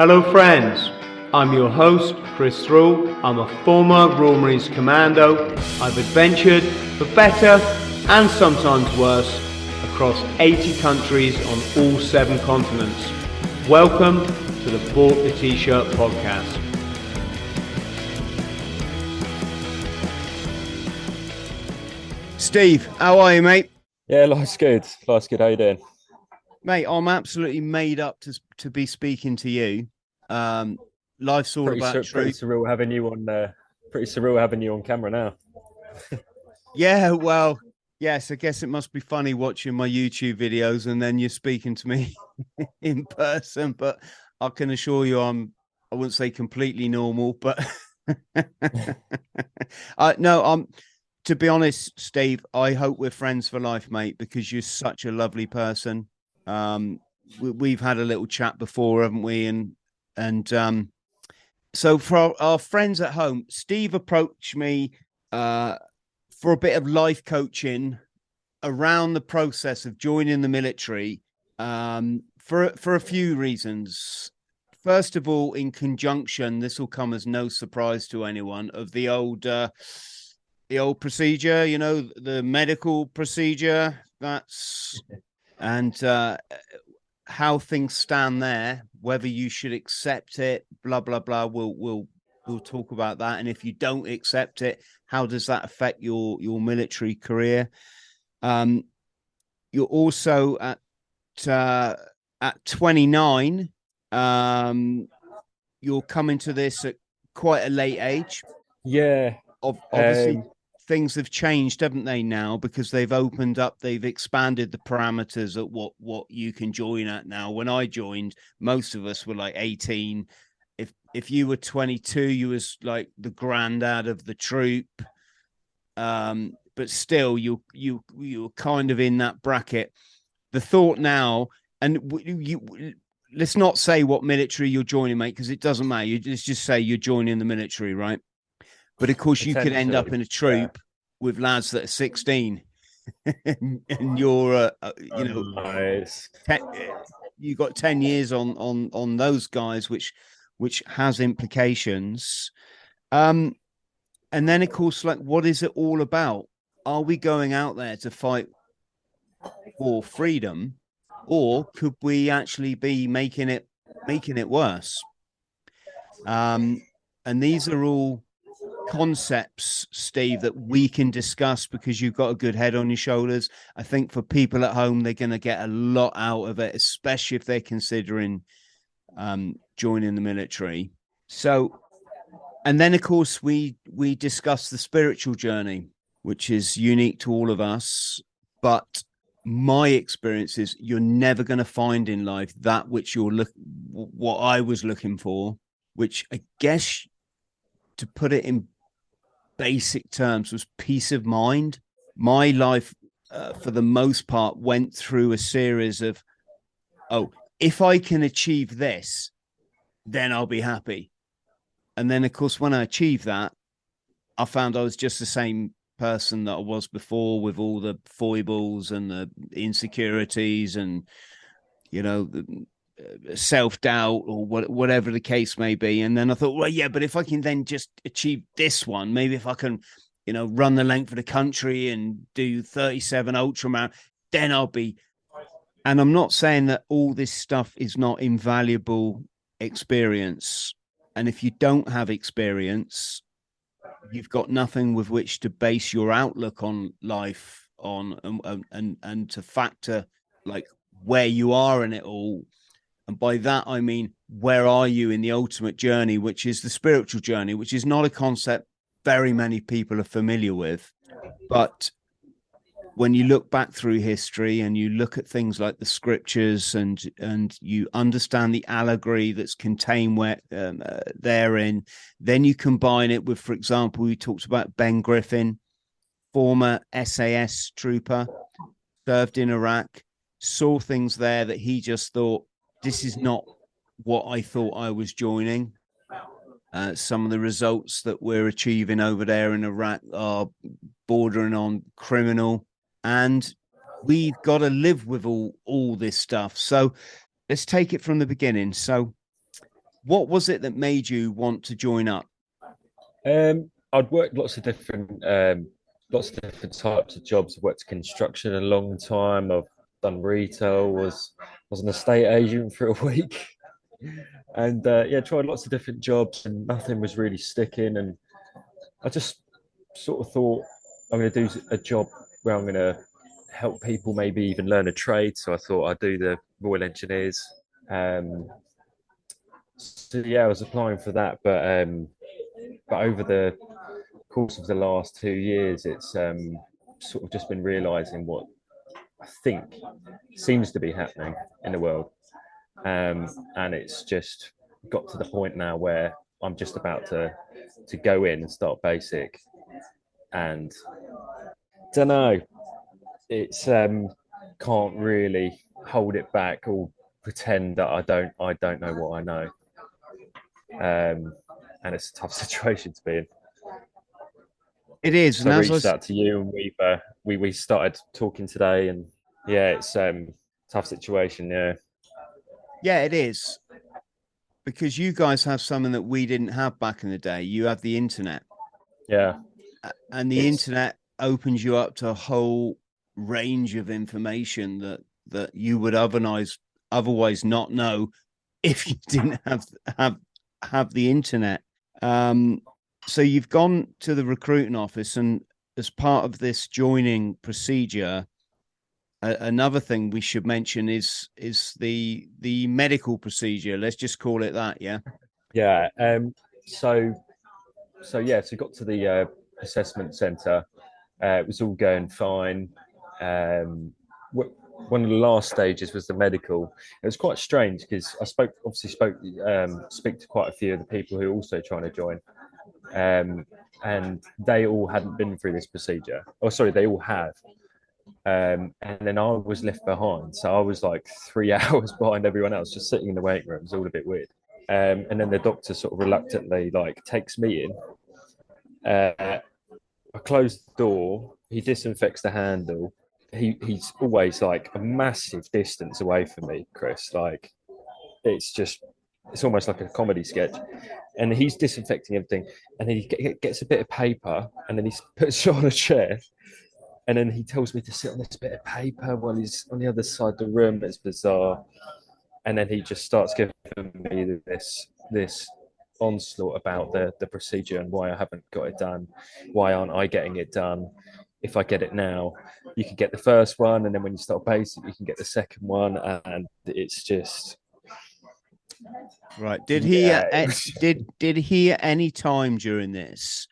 Hello, friends. I'm your host, Chris Thrall. I'm a former Royal Marines Commando. I've adventured for better and sometimes worse across 80 countries on all seven continents. Welcome to the Bought the T-Shirt podcast. Steve, how are you, mate? Yeah, life's good. Life's good. How you doing? Mate, I'm absolutely made up to to be speaking to you. Um, life's all pretty, about sur- pretty surreal having you on. Uh, pretty surreal having you on camera now. Yeah, well, yes, I guess it must be funny watching my YouTube videos and then you're speaking to me in person. But I can assure you, I'm I wouldn't say completely normal, but I no, I'm to be honest, Steve. I hope we're friends for life, mate, because you're such a lovely person. Um, we, we've had a little chat before, haven't we? And and um, so for our, our friends at home, Steve approached me uh, for a bit of life coaching around the process of joining the military um, for for a few reasons. First of all, in conjunction, this will come as no surprise to anyone of the old uh, the old procedure, you know, the medical procedure. That's and uh, how things stand there, whether you should accept it, blah blah blah. We'll we'll we'll talk about that. And if you don't accept it, how does that affect your your military career? Um, you're also at uh, at 29. Um, you're coming to this at quite a late age. Yeah. Ob- obviously, Um, things have changed, haven't they? Now because they've opened up, they've expanded the parameters at what what you can join at now. When I joined, most of us were like 18. If if you were 22, you was like the granddad of the troop. Um, but still, you you you're kind of in that bracket. The thought now, and you let's not say what military you're joining, mate, because it doesn't matter. You let's just say you're joining the military, right? But of course, you could end up in a Potentially, yeah. troop with lads that are 16, and and you're, uh, uh, you know, Nice. ten, you got 10 years on on on those guys, which which has implications. Um, and then of course, like, what is it all about? Are we going out there to fight for freedom, or could we actually be making it making it worse? Um, and these are all concepts, Steve, that we can discuss because you've got a good head on your shoulders. I think for people at home, they're going to get a lot out of it, especially if they're considering um, joining the military. So, and then of course we we discuss the spiritual journey, which is unique to all of us. But my experience is you're never going to find in life that which you're look what I was looking for, which I guess to put it in basic terms was peace of mind. My life, uh, for the most part, went through a series of, oh, if I can achieve this, then I'll be happy. And then, of course, when I achieved that, I found I was just the same person that I was before with all the foibles and the insecurities and, you know, the self doubt or what, whatever the case may be. And then I thought, well, yeah, but if I can then just achieve this one, maybe if I can, you know, run the length of the country and do 37 ultramarathon, then I'll be. And I'm not saying that all this stuff is not invaluable experience. And if you don't have experience, you've got nothing with which to base your outlook on life on and and and, and to factor like where you are in it all and by that i mean where are you in the ultimate journey which is the spiritual journey which is not a concept very many people are familiar with. But when you look back through history and you look at things like the scriptures and and you understand the allegory that's contained where um, uh, therein then you combine it with for example we talked about ben griffin former sas trooper served in iraq saw things there that he just thought this is not what i thought i was joining uh, some of the results that we're achieving over there in iraq are bordering on criminal and we've got to live with all all this stuff so let's take it from the beginning so what was it that made you want to join up? Um, I'd worked lots of different, um, lots of different types of jobs. I've worked construction a long time. I've done retail. Was was an estate agent for a week, and uh, yeah, tried lots of different jobs, and nothing was really sticking. And I just sort of thought I'm going to do a job where I'm going to help people maybe even learn a trade. So I thought I'd do the Royal Engineers. Um, so yeah, I was applying for that, but um, but over the course of the last two years, it's um, sort of just been realizing what I think seems to be happening in the world, um, and it's just got to the point now where I'm just about to to go in and start basic, and don't know, it's um can't really hold it back or pretend that I don't I don't know what I know. Um, and it's a tough situation to be in. It is. And I reached was- out to you, and we've uh, we we started talking today, and yeah, it's um tough situation. Yeah, Yeah, it is. Because you guys have something that we didn't have back in the day. You have the internet, yeah, and the Yes. internet opens you up to a whole range of information that that you would otherwise otherwise not know if you didn't have have have the internet. Um, so you've gone to the recruiting office, and as part of this joining procedure, a- another thing we should mention is is the the medical procedure. Let's just call it that. Yeah. yeah. Um, so so yeah, so got to the uh, assessment centre. Uh, it was all going fine. Um, wh- one of the last stages was the medical. It was quite strange because I spoke, obviously spoke, um, speak to quite a few of the people who are also trying to join, um, and they all hadn't been through this procedure. Oh, sorry, they all have. Um, and then I was left behind, so I was like three hours behind everyone else, just sitting in the waiting room. It was all a bit weird. Um, and then the doctor sort of reluctantly like takes me in. Uh, I close the door. He disinfects the handle. He he's always like a massive distance away from me, Chris. Like it's just it's almost like a comedy sketch. And he's disinfecting everything, and then he gets a bit of paper, and then he puts it on a chair, and then he tells me to sit on this bit of paper while he's on the other side of the room. It's bizarre. And then he just starts giving me this this onslaught about the the procedure and why I haven't got it done, why aren't I getting it done? If I get it now, you can get the first one, and then when you start basic, you can get the second one, and it's just Right. Did he? Yeah, uh, at- was- did did he at any time during this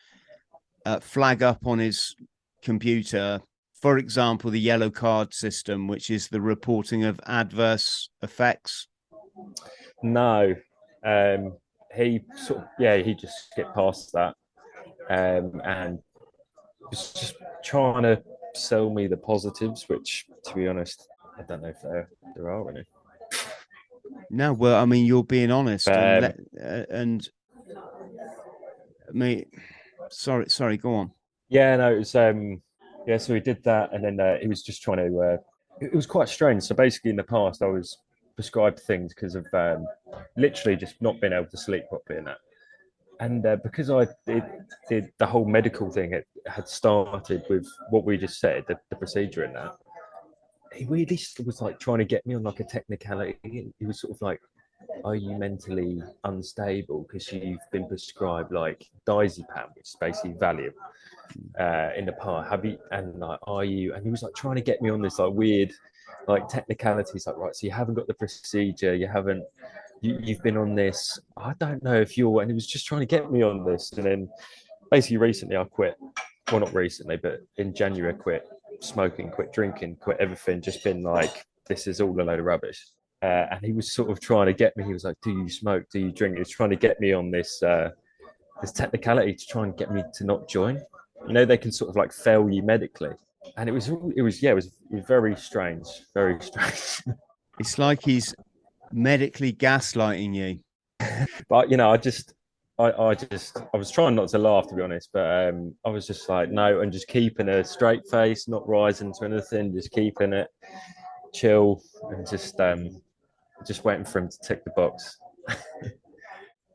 uh, flag up on his computer, for example, the yellow card system, which is the reporting of adverse effects? no. Um, he sort of yeah, he just skipped past that, um, and was just trying to sell me the positives, which to be honest, I don't know if there there are any. No. Well, I mean, you're being honest, Um, and, let, uh, and I mean, sorry, sorry. Go on. Yeah, no, it was um yeah, so he did that and then uh, he was just trying to uh it, it was quite strange. So basically in the past I was prescribed things because of um literally just not being able to sleep properly and that. And uh, because I did, did the whole medical thing it had started with what we just said, the, the procedure and that. He s- was like trying to get me on like a technicality. He was sort of like, are you mentally unstable because you've been prescribed like diazepam, which is basically Valium, uh, in the past? Have you and like, are you? And he was like trying to get me on this like weird, like technicalities. Like, right, so you haven't got the procedure, you haven't, you, you've been on this. I don't know if you're. And he was just trying to get me on this. And then basically recently I quit. Well, not recently, but in January I quit smoking, quit drinking, quit everything. Just been like, this is all a load of rubbish. Uh, and he was sort of trying to get me. He was like, "Do you smoke? Do you drink?" He was trying to get me on this uh, this technicality to try and get me to not join. You know, they can sort of like fail you medically, and it was it was yeah, it was, it was very strange, very strange. It's like he's medically gaslighting you. but you know, I just I, I just I was trying not to laugh to be honest, but um, I was just like no, and just keeping a straight face, not rising to anything, just keeping it chill, and just um, just waiting for him to tick the box.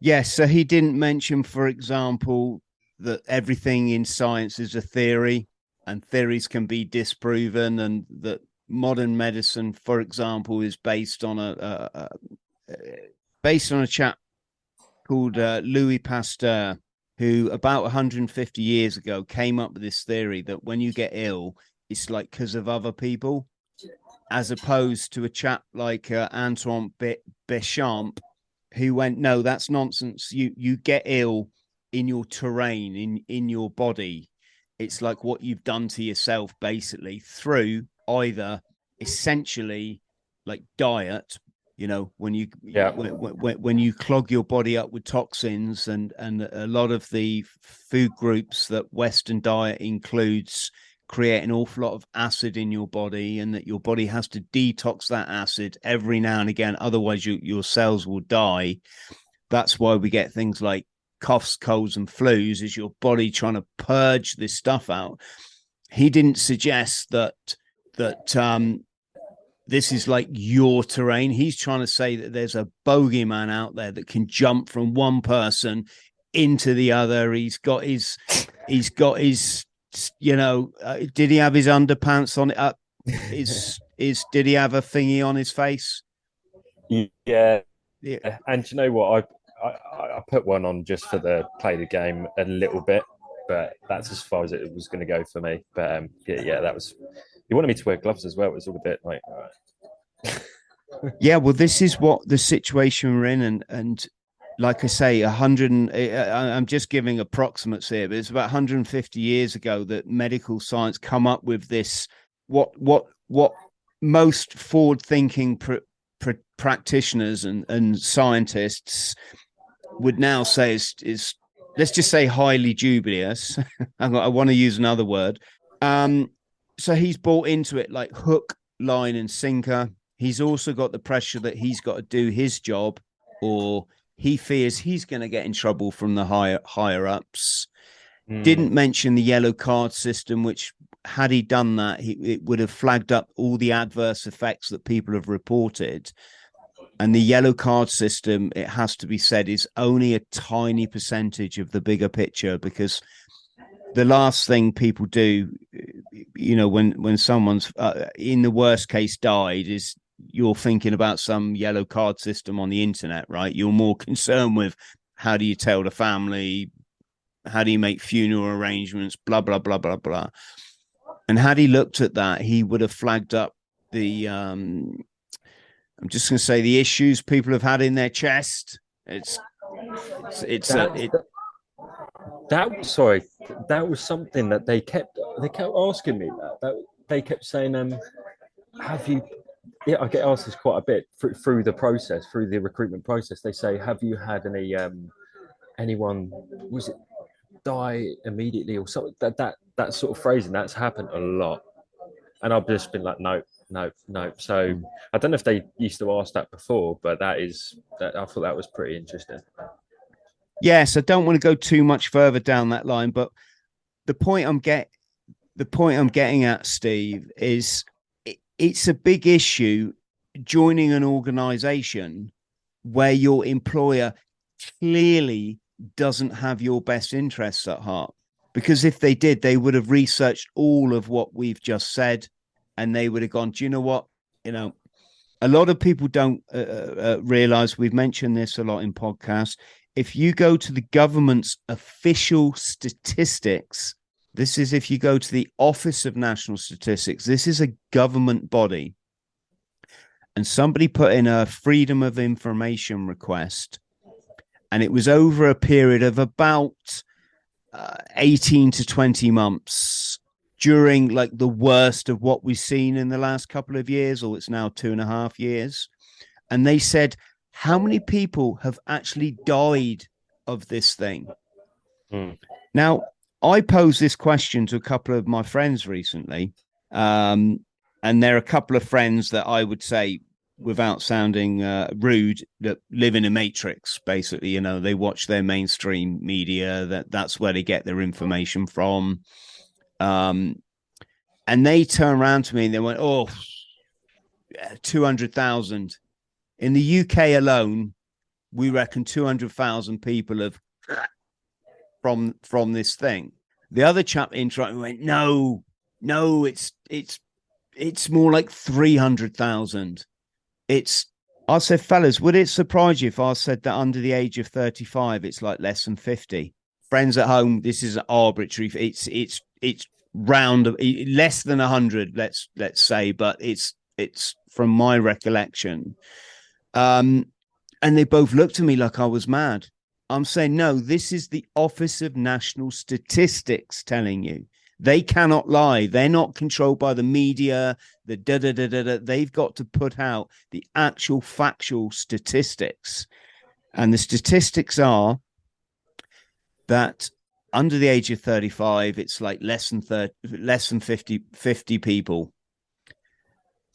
Yes, so he didn't mention, for example, that everything in science is a theory and theories can be disproven, and that modern medicine, for example, is based on a, a, a based on a chap called uh, Louis Pasteur, who about 150 years ago came up with this theory that when you get ill, it's like because of other people, as opposed to a chap like uh, Antoine Béchamp, who went, "No, that's nonsense. You you get ill in your terrain, in in your body. It's like what you've done to yourself, basically, through either essentially like diet, you know when you yeah. when, when, when, you clog your body up with toxins and and a lot of the food groups that western diet includes create an awful lot of acid in your body and that your body has to detox that acid every now and again otherwise you, your cells will die. That's why we get things like coughs colds and flus is your body trying to purge this stuff out. He didn't suggest that that um this is like your terrain. He's trying to say that there's a bogeyman out there that can jump from one person into the other. He's got his, he's got his, you know, uh, did he have his underpants on it up? Is is did he have a thingy on his face? Yeah, yeah. And you know what? I, I I put one on just for the play the game a little bit, but that's as far as it was going to go for me. But um, yeah, yeah, that was he wanted me to wear gloves as well. It was all a bit like, yeah, well, this is what the situation we're in, and and like I say, a hundred. I'm just giving approximates here, but it's about 150 years ago that medical science come up with this. What what what most forward-thinking pr- pr- practitioners and and scientists would now say is is let's just say highly dubious. I want to use another word. Um, so he's bought into it like hook, line, and sinker. He's also got the pressure that he's got to do his job, or he fears he's going to get in trouble from the higher higher ups. Mm. Didn't mention the yellow card system, which had he done that, he, it would have flagged up all the adverse effects that people have reported. And the yellow card system, it has to be said, is only a tiny percentage of the bigger picture because the last thing people do, you know, when when someone's uh, in the worst case died, is you're thinking about some yellow card system on the internet, right? You're more concerned with how do you tell the family, how do you make funeral arrangements, blah blah blah blah blah. And had he looked at that, he would have flagged up the. Um, I'm just going to say the issues people have had in their chest. It's it's, it's a, it, that was sorry, that was something that they kept they kept asking me that. That they kept saying, um, have you yeah, I get asked this quite a bit through, through the process, through the recruitment process. They say, have you had any um anyone was it die immediately or something that that that sort of phrasing that's happened a lot and i've just been like no no no so i don't know if they used to ask that before but that is that i thought that was pretty interesting yes, I don't want to go too much further down that line, but the point I'm get the point I'm getting at, Steve, is it, it's a big issue joining an organization where your employer clearly doesn't have your best interests at heart. Because if they did, they would have researched all of what we've just said and they would have gone, do you know what? You know, a lot of people don't uh, uh, uh realize we've mentioned this a lot in podcasts if you go to the government's official statistics, this is if you go to the Office of National Statistics, this is a government body. And somebody put in a freedom of information request, and it was over a period of about uh, 18 to 20 months during like the worst of what we've seen in the last couple of years, or it's now two and a half years. And they said how many people have actually died of this thing? Mm. Now, I posed this question to a couple of my friends recently. Um, and there are a couple of friends that I would say, without sounding uh, rude, that live in a matrix. Basically, you know, they watch their mainstream media. That that's where they get their information from. Um, and they turn around to me and they went, "Oh, two hundred thousand in the UK alone, we reckon 200,000 people have from from this thing. The other chap interrupted went, no, no, it's it's it's more like 300,000. It's I said, fellas, would it surprise you if I said that under the age of 35, it's like less than 50? Friends at home, this is arbitrary. It's it's it's round less than 100, let's let's say, but it's it's from my recollection. Um, and they both looked at me like I was mad. I'm saying, no, this is the Office of National Statistics telling you. They cannot lie. They're not controlled by the media, the da da da da da. They've got to put out the actual factual statistics. And the statistics are that under the age of 35, it's like less than 30, less than 50, 50 people.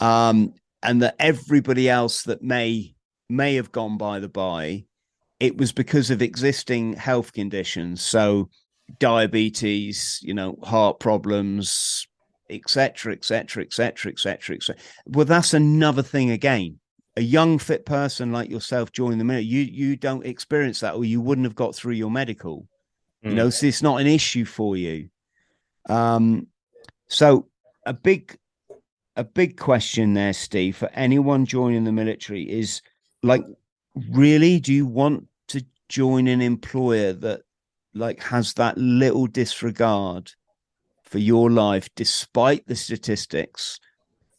Um, and that everybody else that may may have gone by the by, it was because of existing health conditions. So diabetes, you know, heart problems, etc., etc., etc., etc., etc. Well, that's another thing again. A young, fit person like yourself joining the minute, you you don't experience that, or you wouldn't have got through your medical. Mm. You know, so it's not an issue for you. Um, so a big, a big question there, Steve, for anyone joining the military is like, really, do you want to join an employer that like has that little disregard for your life despite the statistics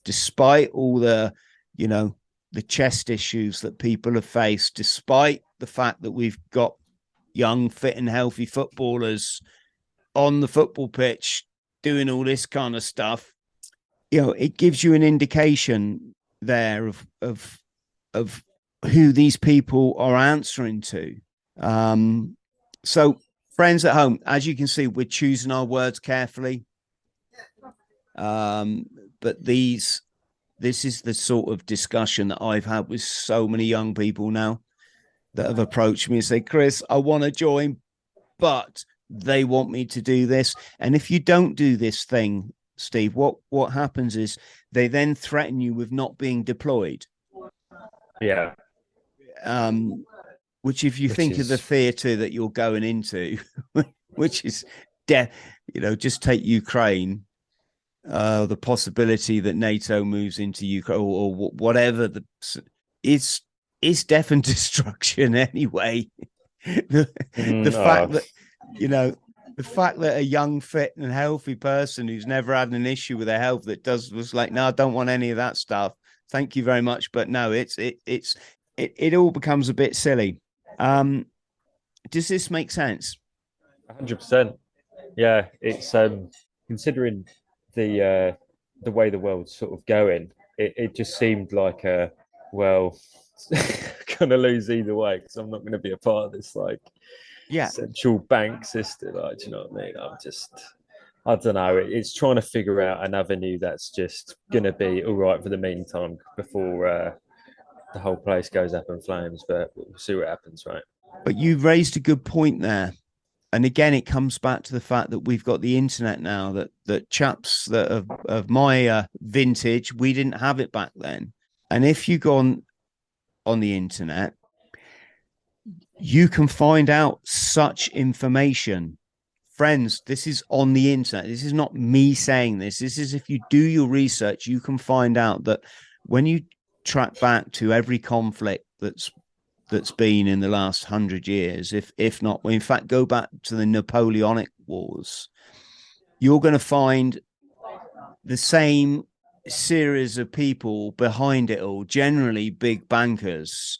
despite all the you know the chest issues that people have faced despite the fact that we've got young fit and healthy footballers on the football pitch doing all this kind of stuff you know it gives you an indication there of of of who these people are answering to um so friends at home, as you can see, we're choosing our words carefully. Um, but these, this is the sort of discussion that I've had with so many young people now that have approached me and say, Chris, I want to join, but they want me to do this. And if you don't do this thing, Steve, what what happens is they then threaten you with not being deployed. Yeah. Um, which if you which think is... of the theatre that you're going into, which is death, you know, just take Ukraine, uh, the possibility that NATO moves into Ukraine or, or whatever the is is death and destruction anyway. the, mm, the fact that you know the fact that a young, fit, and healthy person who's never had an issue with their health that does was like, no, I don't want any of that stuff. Thank you very much, but no, it's it it's it, it all becomes a bit silly. Um, does this make sense? hundred percent. Yeah, it's um, considering the uh, the way the world's sort of going. It, it just seemed like a well, gonna lose either way because I'm not going to be a part of this like yeah central bank system. Like, do you know what I mean? I'm just. I don't know. It's trying to figure out an avenue that's just going to be all right for the meantime before uh, the whole place goes up in flames. But we'll see what happens, right? But you've raised a good point there. And again, it comes back to the fact that we've got the internet now. That that chaps that of of my uh, vintage, we didn't have it back then. And if you go on on the internet, you can find out such information. Friends this is on the internet. This is not me saying this. This is if you do your research you can find out that when you track back to every conflict that's that's been in the last hundred years, if if not, in fact, go back to the Napoleonic Wars, you're going to find the same series of people behind it all, generally big bankers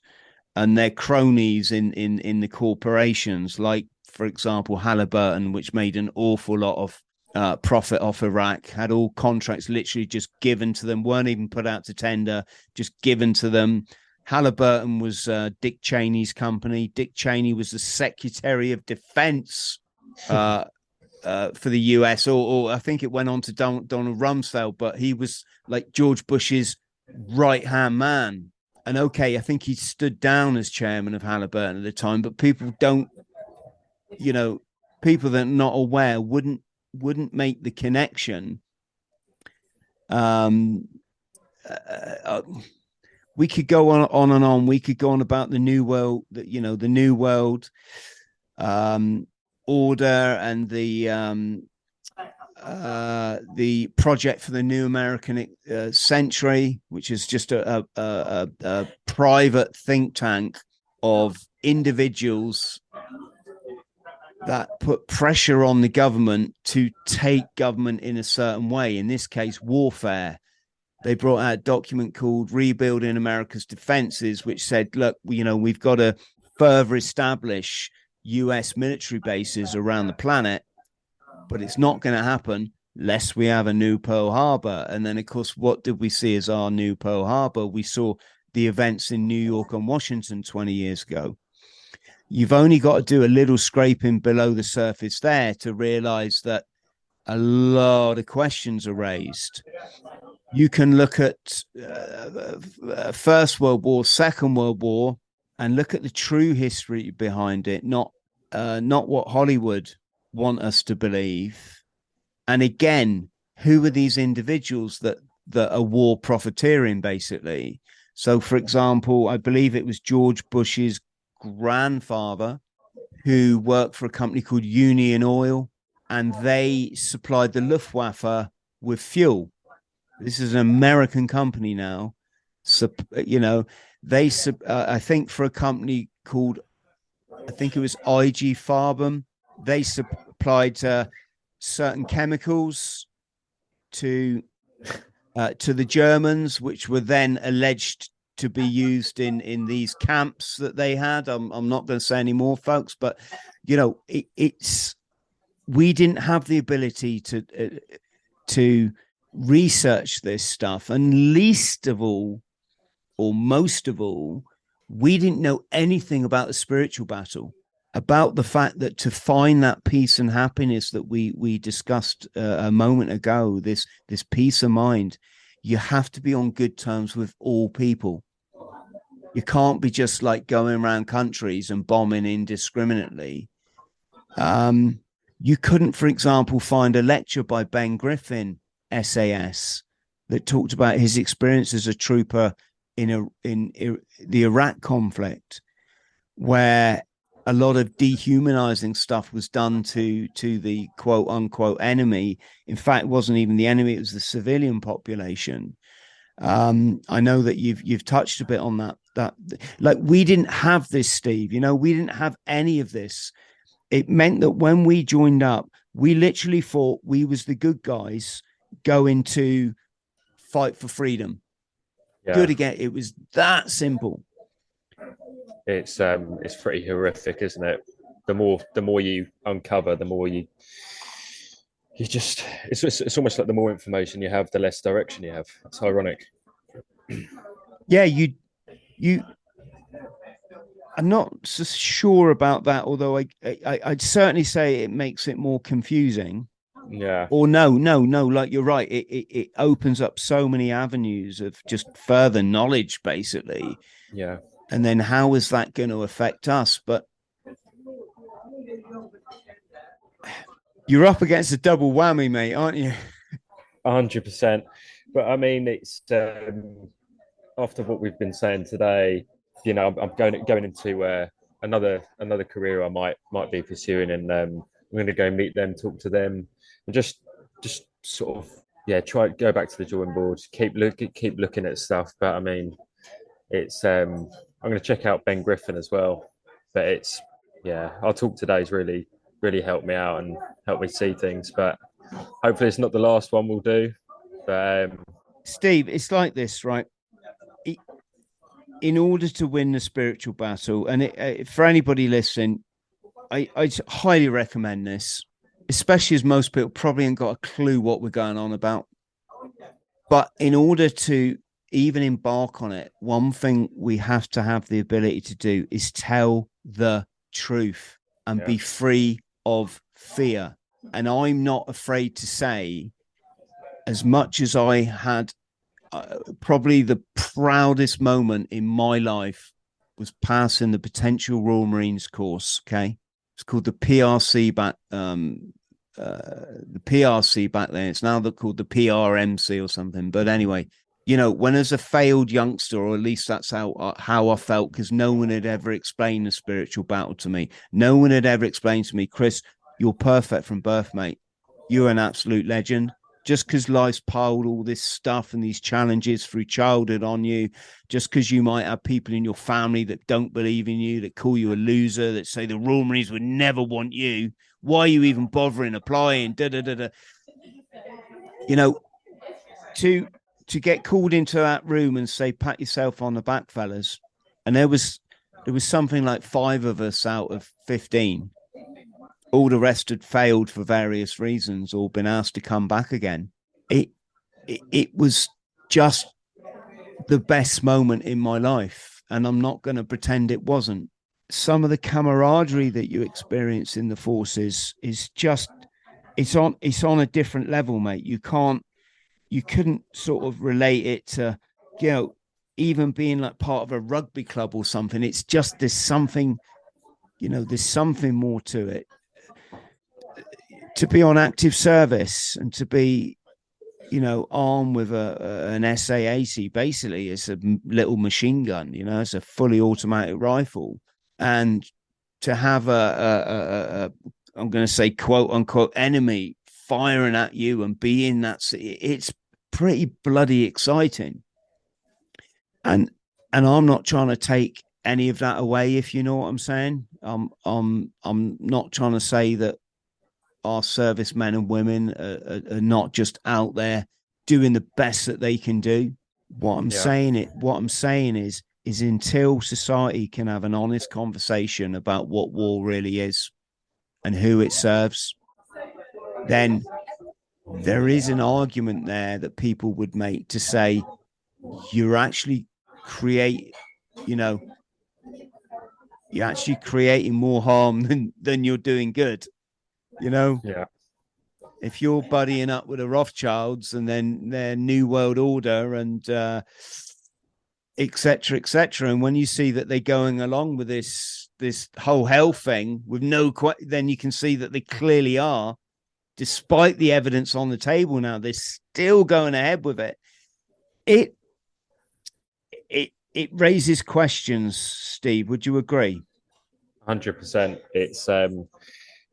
and their cronies in in in the corporations, like for example Halliburton, which made an awful lot of uh, profit off Iraq, had all contracts literally just given to them, weren't even put out to tender, just given to them. Halliburton was uh, Dick Cheney's company. Dick Cheney was the Secretary of Defense uh, uh, for the US, or, or, I think it went on to Don, Donald Rumsfeld, but he was like George Bush's right hand man. And okay, I think he stood down as chairman of Halliburton at the time, but people don't, you know, people that are not aware wouldn't wouldn't make the connection um, uh, uh, we could go on on and on. We could go on about the new world, you know, the new world um, order and the um, uh, the project for the new American uh, century, which is just a, a, a, a private think tank of individuals that put pressure on the government to take government in a certain way. In this case, warfare. They brought out a document called Rebuilding America's Defenses, which said, look, you know, we've got to further establish US military bases around the planet, but it's not going to happen lest we have a new Pearl Harbor. And then, of course, what did we see as our new Pearl Harbor? We saw the events in New York and Washington 20 years ago. You've only got to do a little scraping below the surface there to realize that a lot of questions are raised. You can look at uh, uh, First World War, Second World War, and look at the true history behind it, not uh, not what Hollywood want us to believe. And again, who are these individuals that that are war profiteering, basically? So, for example, I believe it was George Bush's grandfather who worked for a company called Union Oil, and they supplied the Luftwaffe with fuel. This is an American company now. So, you know, they, uh, I think, for a company called, I think it was IG Farben, they supplied uh, certain chemicals to uh, to the Germans, which were then alleged to be used in in these camps that they had. I'm I'm not going to say any more, folks, but you know, it, it's we didn't have the ability to uh, to research this stuff, and least of all, or most of all, we didn't know anything about the spiritual battle about the fact that to find that peace and happiness that we we discussed uh, a moment ago this this peace of mind you have to be on good terms with all people you can't be just like going around countries and bombing indiscriminately. Um, you couldn't, for example, find a lecture by Ben Griffin, SAS, that talked about his experience as a trooper in a in, in the Iraq conflict, where a lot of dehumanizing stuff was done to to the quote unquote enemy. In fact, it wasn't even the enemy; it was the civilian population. Um, I know that you've you've touched a bit on that. That like we didn't have this, Steve. You know, we didn't have any of this. It meant that when we joined up, we literally thought we was the good guys going to fight for freedom. Yeah. Good again. It was that simple. It's um, it's pretty horrific, isn't it? The more the more you uncover, the more you you just it's, it's, it's almost like the more information you have the less direction you have. It's ironic. Yeah you you i'm not so sure about that although I, I i'd certainly say it makes it more confusing. Yeah. Or no no no like you're right it, it, it opens up so many avenues of just further knowledge basically. Yeah and then how is that going to affect us but You're up against a double whammy, mate, aren't you? hundred percent. But I mean, it's um, after what we've been saying today. You know, I'm, I'm going going into uh, another another career I might might be pursuing, and um, I'm going to go meet them, talk to them, and just just sort of yeah, try go back to the drawing board, keep looking keep looking at stuff. But I mean, it's um, I'm going to check out Ben Griffin as well. But it's yeah, our talk today is really really helped me out and helped me see things. But hopefully, it's not the last one we'll do. But um... Steve, it's like this, right? In order to win the spiritual battle, and it, uh, for anybody listening, I, I highly recommend this, especially as most people probably ain't got a clue what we're going on about. But in order to even embark on it, one thing we have to have the ability to do is tell the truth and yeah. be free of fear. And I'm not afraid to say, as much as I had uh, probably the proudest moment in my life was passing the potential Royal Marines course. Okay. It's called the PRC back, um, uh, the PRC back then. It's now called the PRMC or something. But anyway, you know, when as a failed youngster, or at least that's how uh, how I felt, because no one had ever explained the spiritual battle to me. No one had ever explained to me, Chris, you're perfect from birth, mate. You're an absolute legend. Just because life's piled all this stuff and these challenges through childhood on you, just because you might have people in your family that don't believe in you, that call you a loser, that say the Royal would never want you. Why are you even bothering applying? Da da da da. You know, to to get called into that room and say, "Pat yourself on the back, fellas," and there was there was something like five of us out of fifteen all the rest had failed for various reasons or been asked to come back again. It, it, it was just the best moment in my life, and I'm not going to pretend it wasn't. Some of the camaraderie that you experience in the forces is just it's on it's on a different level, mate. You can't you couldn't sort of relate it to you know even being like part of a rugby club or something. It's just there's something you know there's something more to it to be on active service and to be you know armed with a, an SA80 basically it's a little machine gun you know it's a fully automatic rifle and to have a I'm going to say quote unquote enemy firing at you and being that it's pretty bloody exciting and and I'm not trying to take any of that away if you know what I'm saying I'm I'm I'm not trying to say that our servicemen and women are, are, are, not just out there doing the best that they can do. What I'm yeah. saying it, what I'm saying is, is until society can have an honest conversation about what war really is and who it serves, then there is an argument there that people would make to say you're actually create, you know, you're actually creating more harm than than you're doing good. You know? Yeah. If you're buddying up with the Rothschilds and then their New World Order and uh etc etc and when you see that they're going along with this this whole hell thing with no que- then you can see that they clearly are despite the evidence on the table now they're still going ahead with it it it it raises questions steve would you agree 100% it's um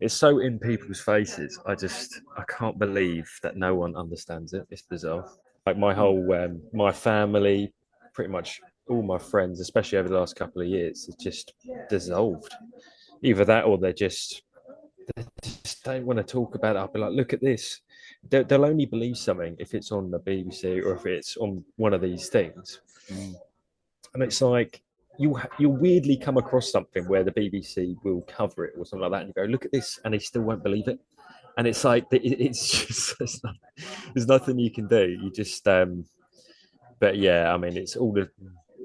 it's so in people's faces. I just I can't believe that no one understands it. It's bizarre. Like my whole um, my family, pretty much all my friends, especially over the last couple of years, it's just dissolved. Either that or they're just they just don't want to talk about it. I'll be like, look at this. They'll, they'll only believe something if it's on the BBC or if it's on one of these things. Mm. And it's like you you weirdly come across something where the BBC will cover it or something like that, and you go, "Look at this," and they still won't believe it. And it's like it's just there's, there's nothing you can do. You just, um, but yeah, I mean, it's all the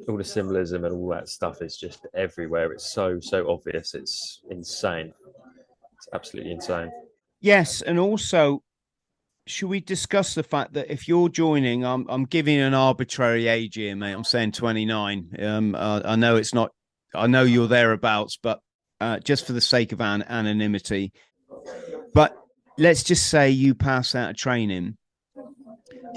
all the symbolism and all that stuff is just everywhere. It's so so obvious. It's insane. It's absolutely insane. Yes, and also should we discuss the fact that if you're joining, I'm I'm giving an arbitrary age here, mate. I'm saying 29. Um, uh, I know it's not. I know you're thereabouts, but uh, just for the sake of an- anonymity. But let's just say you pass out of training,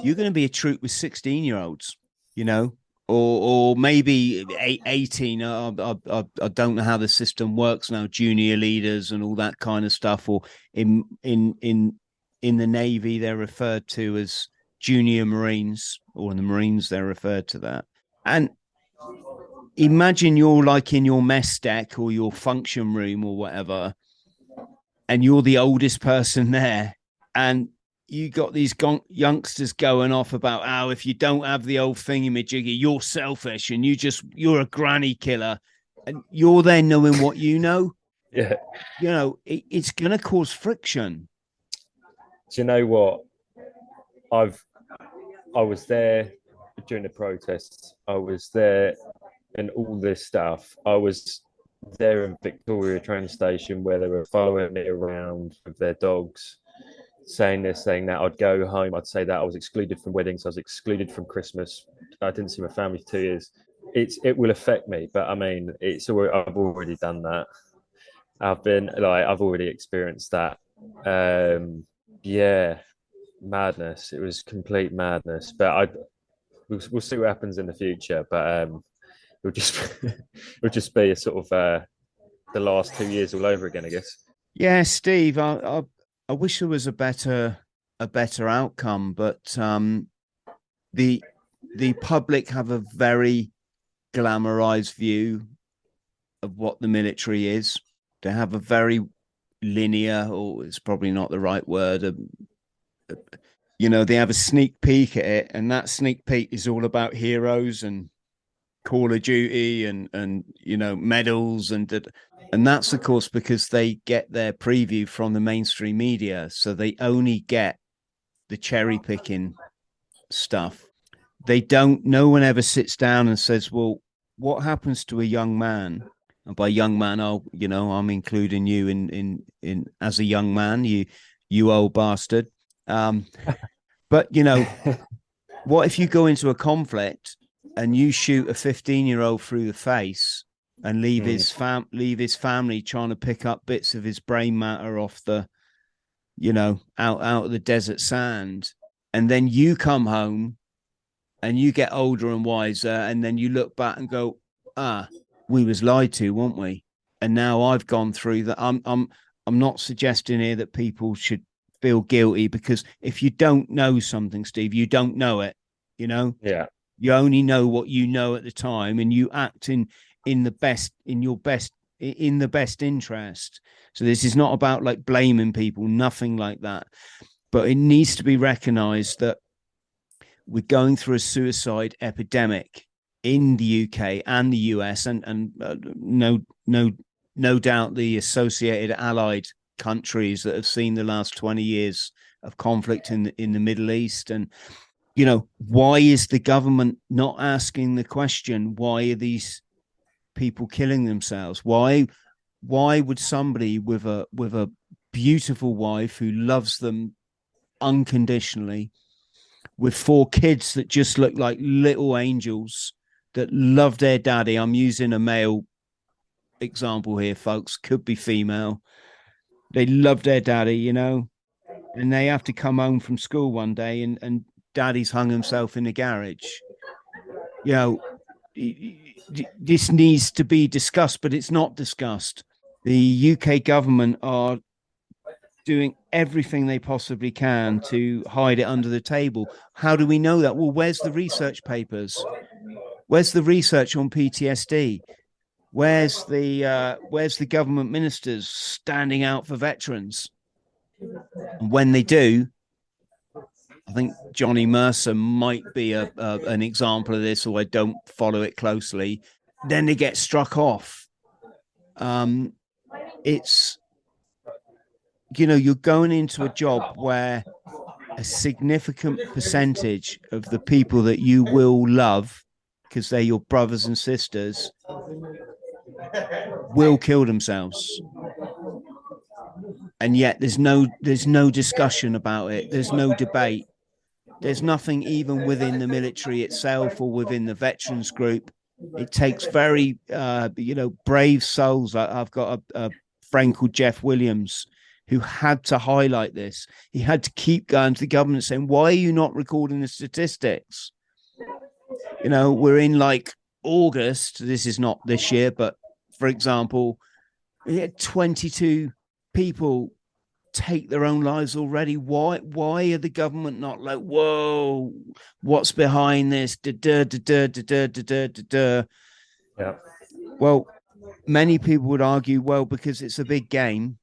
you're going to be a troop with 16 year olds, you know, or or maybe 18. I, I, I don't know how the system works now, junior leaders and all that kind of stuff, or in in in in the Navy, they're referred to as junior Marines, or in the Marines, they're referred to that. And imagine you're like in your mess deck or your function room or whatever, and you're the oldest person there, and you got these youngsters going off about how if you don't have the old thingy-majiggy, you're selfish and you just you're a granny killer, and you're there knowing what you know. Yeah, you know it, it's going to cause friction do you know what? I've I was there during the protests. I was there and all this stuff. I was there in Victoria train station where they were following me around with their dogs, saying this, saying that. I'd go home. I'd say that I was excluded from weddings. I was excluded from Christmas. I didn't see my family for two years. It's it will affect me, but I mean, it's I've already done that. I've been like I've already experienced that. Um, yeah, madness. It was complete madness. But I, we'll, we'll see what happens in the future. But um, it'll just it'll just be a sort of uh, the last two years all over again, I guess. Yeah, Steve, I, I, I wish there was a better a better outcome, but um, the the public have a very glamorized view of what the military is. They have a very linear, or it's probably not the right word. Um, you know, they have a sneak peek at it, and that sneak peek is all about heroes and Call of Duty and and you know medals and and that's of course because they get their preview from the mainstream media, so they only get the cherry picking stuff. They don't. No one ever sits down and says, "Well, what happens to a young man?" And by young man, I'll you know I'm including you in in in as a young man. You you old bastard. Um, but you know, what if you go into a conflict and you shoot a 15 year old through the face and leave mm. his fam leave his family trying to pick up bits of his brain matter off the you know out out of the desert sand. And then you come home and you get older and wiser and then you look back and go ah we was lied to weren't we? And now i've gone through that. I'm i'm i'm not suggesting here that people should feel guilty because if you don't know something steve you don't know it you know? Yeah. You only know what you know at the time, and you act in in the best in your best in the best interest. So this is not about like blaming people, nothing like that. But it needs to be recognized that we're going through a suicide epidemic in the UK and the US, and and uh, no no no doubt the associated allied countries that have seen the last twenty years of conflict in the, in the Middle East and you know, why is the government not asking the question, why are these people killing themselves? Why why would somebody with a with a beautiful wife who loves them unconditionally, with four kids that just look like little angels that love their daddy. I'm using a male example here, folks, could be female. They love their daddy, you know, and they have to come home from school one day and, and daddy's hung himself in the garage. You know, this needs to be discussed, but it's not discussed. The UK government are doing everything they possibly can to hide it under the table. How do we know that? Well, where's the research papers? Where's the research on PTSD? Where's the uh, where's the government ministers standing out for veterans? And when they do, I think Johnny Mercer might be a, a, an example of this, or I don't follow it closely. Then they get struck off. Um, it's you know you're going into a job where a significant percentage of the people that you will love because they're your brothers and sisters will kill themselves and yet there's no there's no discussion about it there's no debate there's nothing even within the military itself or within the veterans group. It takes very, uh, you know, brave souls. I, have got a, a friend called Jeff Williams who had to highlight this. He had to keep going to the government saying, "Why are you not recording the statistics?" You know, we're in like August. This is not this year, but for example, we had 22 people take their own lives already. Why why are the government not like, whoa, what's behind this? Da, da, da, da, da, da, da, da, da. Yeah. Well, many people would argue, well, because it's a big game,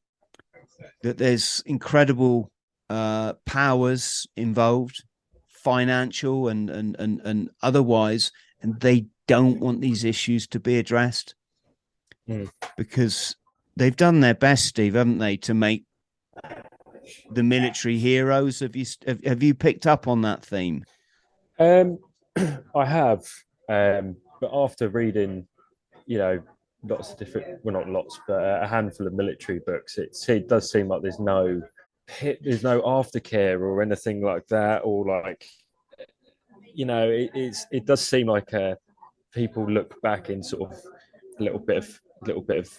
that there's incredible uh, powers involved, financial and, and and and otherwise, and they don't want these issues to be addressed mm. because they've done their best, Steve, haven't they, to make the military heroes. Have you have, you picked up on that theme? Um, I have, um, but after reading, you know, lots of different, well, not lots, but a handful of military books, it, it does seem like there's no there's no aftercare or anything like that, or like, you know, it, it's it does seem like uh, people look back in sort of a little bit of a little bit of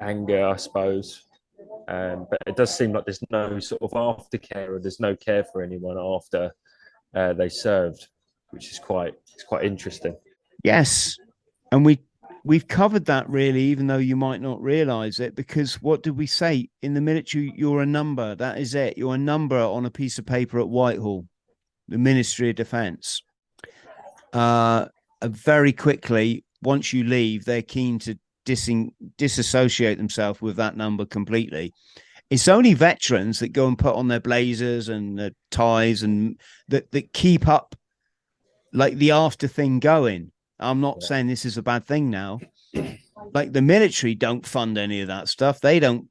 anger, I suppose, um, but it does seem like there's no sort of aftercare or there's no care for anyone after uh, they served. which is quite it's quite interesting. Yes, and we we've covered that really, even though you might not realize it, because what did we say in the military? You're a number. That is it. You're a number on a piece of paper at Whitehall, the Ministry of Defence. Uh, very quickly, once you leave, they're keen to dis- disassociate themselves with that number completely. It's only veterans that go and put on their blazers and their ties and that that keep up like the after thing going. I'm not yeah. saying this is a bad thing now. Like the military don't fund any of that stuff. They don't,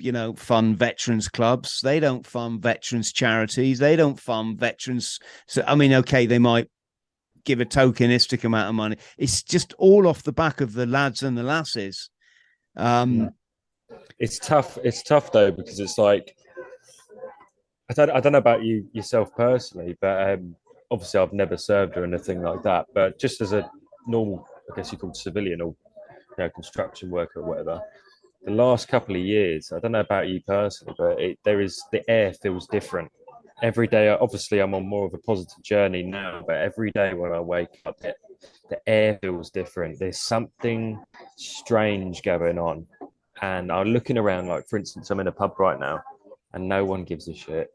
you know, fund veterans clubs. They don't fund veterans charities. They don't fund veterans. So I mean, okay, they might give a tokenistic amount of money. It's just all off the back of the lads and the lasses. Um, it's tough. It's tough though because it's like I don't. I don't know about you yourself personally, but um, obviously I've never served or anything like that. But just as a normal, I guess you call civilian or you know construction worker or whatever, the last couple of years, I don't know about you personally, but it, there is the air feels different every day. Obviously, I'm on more of a positive journey now, but every day when I wake up, it, the air feels different. There's something strange going on, and I'm looking around, like for instance, I'm in a pub right now, and no one gives a shit.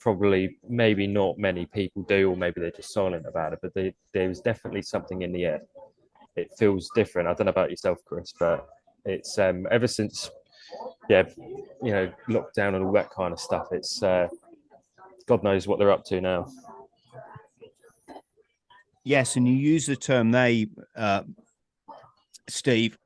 Probably, maybe not many people do, or maybe they're just silent about it. But they, there's definitely something in the air. It feels different. I don't know about yourself, Chris, but it's um, ever since, yeah, you know, lockdown and all that kind of stuff. It's uh, God knows what they're up to now. Yes, and you use the term they, uh, Steve.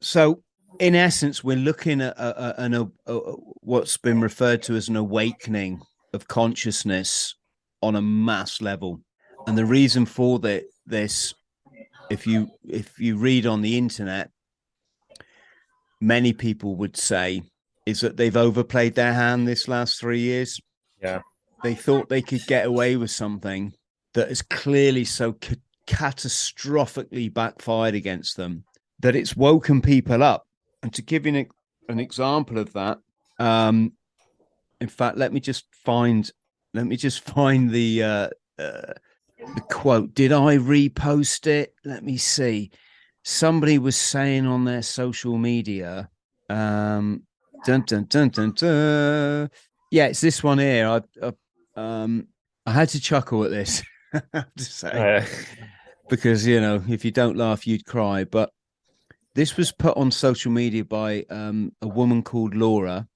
So in essence, we're looking at a, a, a, a, what's been referred to as an awakening of consciousness on a mass level, and the reason for that this, if you if you read on the internet, many people would say is that they've overplayed their hand this last three years. Yeah, they thought they could get away with something that is clearly so ca- catastrophically backfired against them that it's woken people up and to give you an, an example of that, um, in fact, let me just find let me just find the uh, uh, the quote. Did I repost it? Let me see. Somebody was saying on their social media, um, dun, dun, dun, dun, dun. Yeah, it's this one here. I, I um, I had to chuckle at this. to say, uh, because you know, if you don't laugh, you'd cry. But this was put on social media by um, a woman called Laura,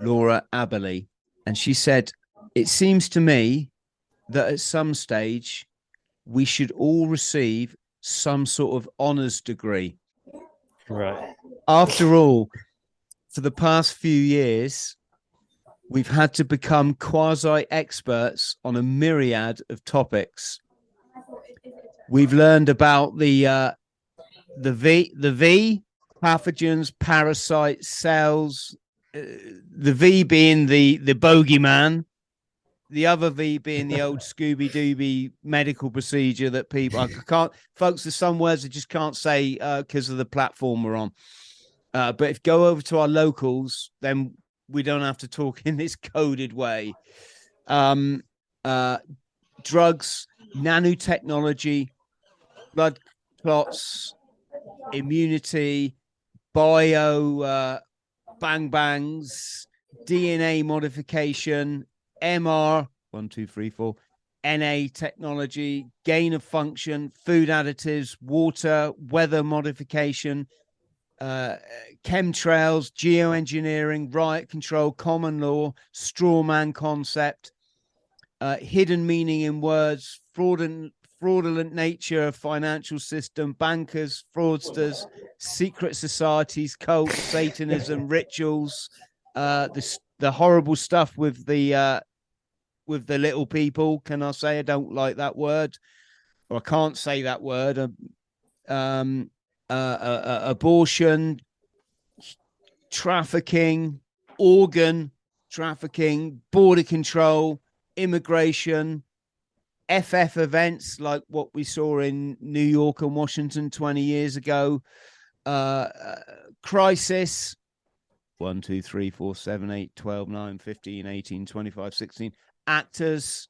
Laura Aberley, and she said, "It seems to me that at some stage we should all receive some sort of honors degree." Right. After all, for the past few years, we've had to become quasi experts on a myriad of topics. We've learned about the uh, the V, the V, pathogens, parasites, cells. Uh, the V being the the bogeyman, the other V being the old Scooby Dooby medical procedure that people I can't, folks. There's some words I just can't say because uh, of the platform we're on. Uh, but if go over to our locals, then we don't have to talk in this coded way. Um, uh, drugs, nanotechnology, blood clots, immunity, bio uh, bang bangs, DNA modification, MR one, two, three, four, NA technology, gain of function, food additives, water, weather modification, uh, chemtrails, geoengineering, riot control, common law, straw man concept, uh, hidden meaning in words, fraudulent fraudulent nature of financial system, bankers, fraudsters, secret societies, cults, Satanism, rituals, uh, the the horrible stuff with the uh, with the little people. Can I say I don't like that word, or I can't say that word? Um, um uh, uh, uh, abortion, trafficking, organ trafficking, border control, immigration, FF events like what we saw in New York and Washington 20 years ago, uh, uh, crisis 1, 2, 3, 4, 7, 8, 12, 9, 15, 18, 25, 16, actors,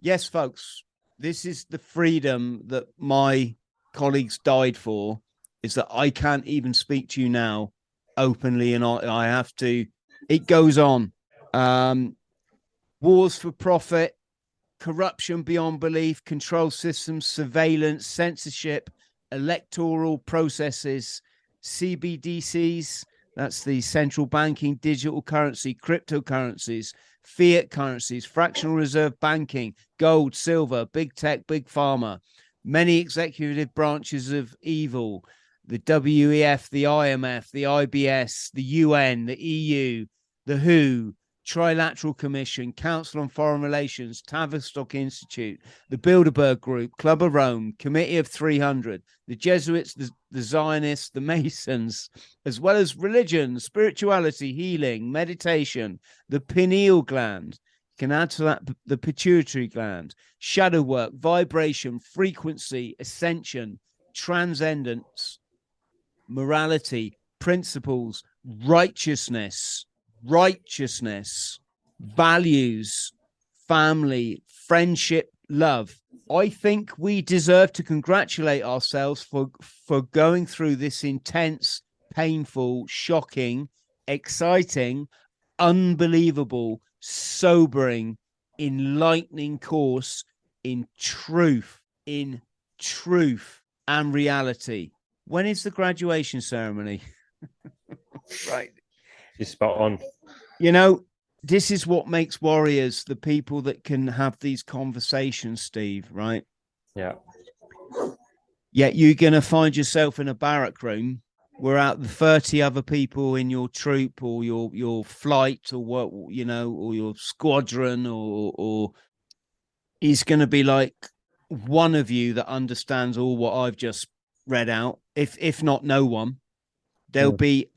yes, folks, this is the freedom that my colleagues died for. Is that I can't even speak to you now openly, and I, I have to. It goes on. Um, wars for profit, corruption beyond belief, control systems, surveillance, censorship, electoral processes, CBDCs, that's the central banking, digital currency, cryptocurrencies, fiat currencies, fractional reserve banking, gold, silver, big tech, big pharma, many executive branches of evil, the WEF, the IMF, the IBS, the UN, the EU, the WHO, Trilateral Commission, Council on Foreign Relations, Tavistock Institute, the Bilderberg Group, Club of Rome, Committee of 300, the Jesuits, the, the Zionists, the Masons, as well as religion, spirituality, healing, meditation, the pineal gland. Can add to that the pituitary gland, shadow work, vibration, frequency, ascension, transcendence, morality, principles, righteousness righteousness, values, family, friendship, love. I think we deserve to congratulate ourselves for for going through this intense, painful, shocking, exciting, unbelievable, sobering, enlightening course in truth, in truth and reality. When is the graduation ceremony? right. You're spot on. You know, this is what makes warriors the people that can have these conversations, Steve, right? Yeah. Yet you're going to find yourself in a barrack room where out the 30 other people in your troop or your your flight or what you know or your squadron or or is going to be like one of you that understands all what I've just read out. If if not no one there'll yeah. be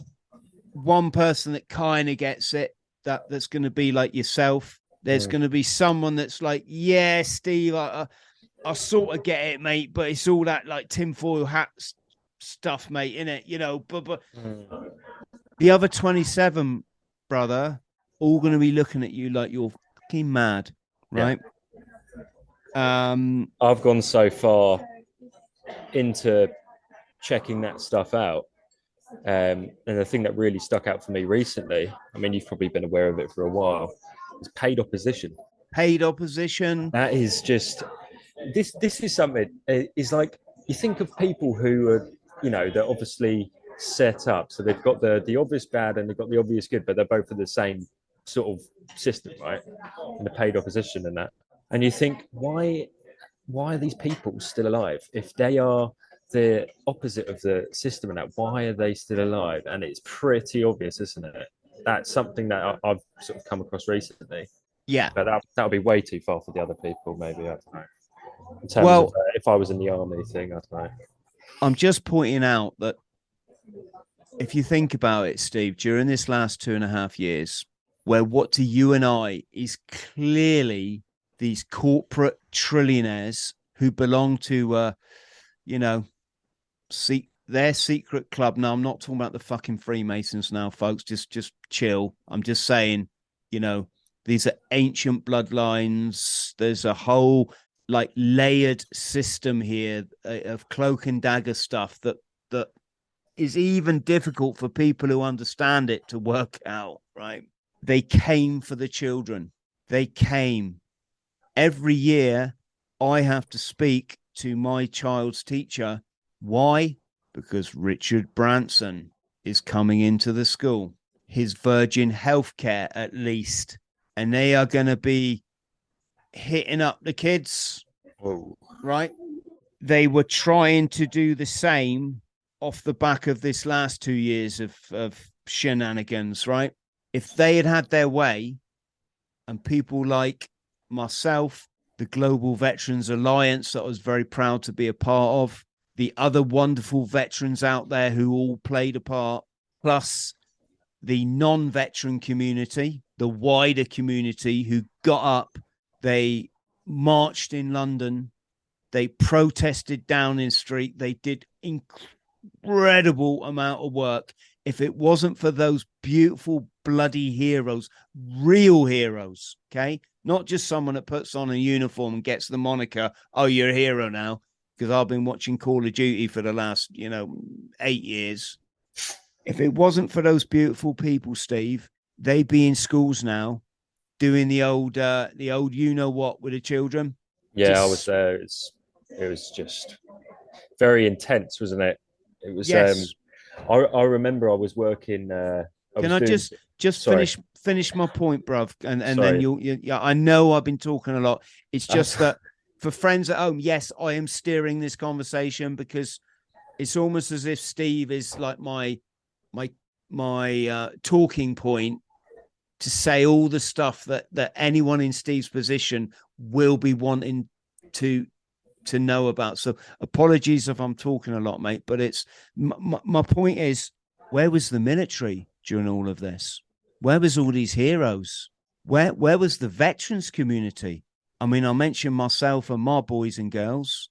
one person that kind of gets it that that's going to be like yourself. There's going to be someone that's like yeah steve I, I, I sort of get it mate but it's all that like tinfoil hat stuff mate in it you know but but mm. the other 27 brother all going to be looking at you like you're fucking mad right yeah. um i've gone so far into checking that stuff out um, and the thing that really stuck out for me recently, I mean, you've probably been aware of it for a while, is paid opposition. Paid opposition. That is just this. This is something. It's like you think of people who are, you know, they're obviously set up, so they've got the the obvious bad and they've got the obvious good, but they're both in the same sort of system, right? And the paid opposition and that. And you think, why, why are these people still alive? If they are the opposite of the system and that why are they still alive? And it's pretty obvious isn't it? That's something that I, have sort of come across recently. Yeah. But that that would be way too far for the other people maybe. I don't know. In terms well, of uh, if i was in the army thing i don't know i'm just pointing out that if you think about it steve during this last two and a half years where what to you and i is clearly these corporate trillionaires who belong to uh you know see their secret club. Now, I'm not talking about the fucking Freemasons now, folks. Just just chill. I'm just saying, you know, these are ancient bloodlines. There's a whole like layered system here uh, of cloak and dagger stuff that that is even difficult for people who understand it to work out, right? They came for the children. They came. Every year I have to speak to my child's teacher why? Because Richard Branson is coming into the school, his Virgin Healthcare at least, and they are going to be hitting up the kids. Whoa. Right? They were trying to do the same off the back of this last two years of, of shenanigans, right? If they had had their way and people like myself, the Global Veterans Alliance, that I was very proud to be a part of, the other wonderful veterans out there who all played a part, plus the non veteran community, the wider community who got up, they marched in London, they protested down in street, they did incredible amount of work if it wasn't for those beautiful bloody heroes, real heroes, okay? Not just someone that puts on a uniform and gets the moniker, oh, you're a hero now, because I've been watching Call of Duty for the last, you know, eight years. If it wasn't for those beautiful people, Steve, they'd be in schools now doing the old uh the old you know what with the children. Yeah, I was there. It's it was just very intense, wasn't it? It was. Yes. Um, I I remember I was working. Uh, I Can was I doing- just just Sorry. finish finish my point, bruv? And and then you'll you, yeah, I know I've been talking a lot. It's just that for friends at home, yes, I am steering this conversation because it's almost as if Steve is like my my my uh, talking point to say all the stuff that that anyone in Steve's position will be wanting to to know about. So apologies if I'm talking a lot, mate. But it's m- m- my point is, where was the military during all of this? Where was all these heroes? Where where was the veterans community? I mean, I mentioned myself and my boys and girls,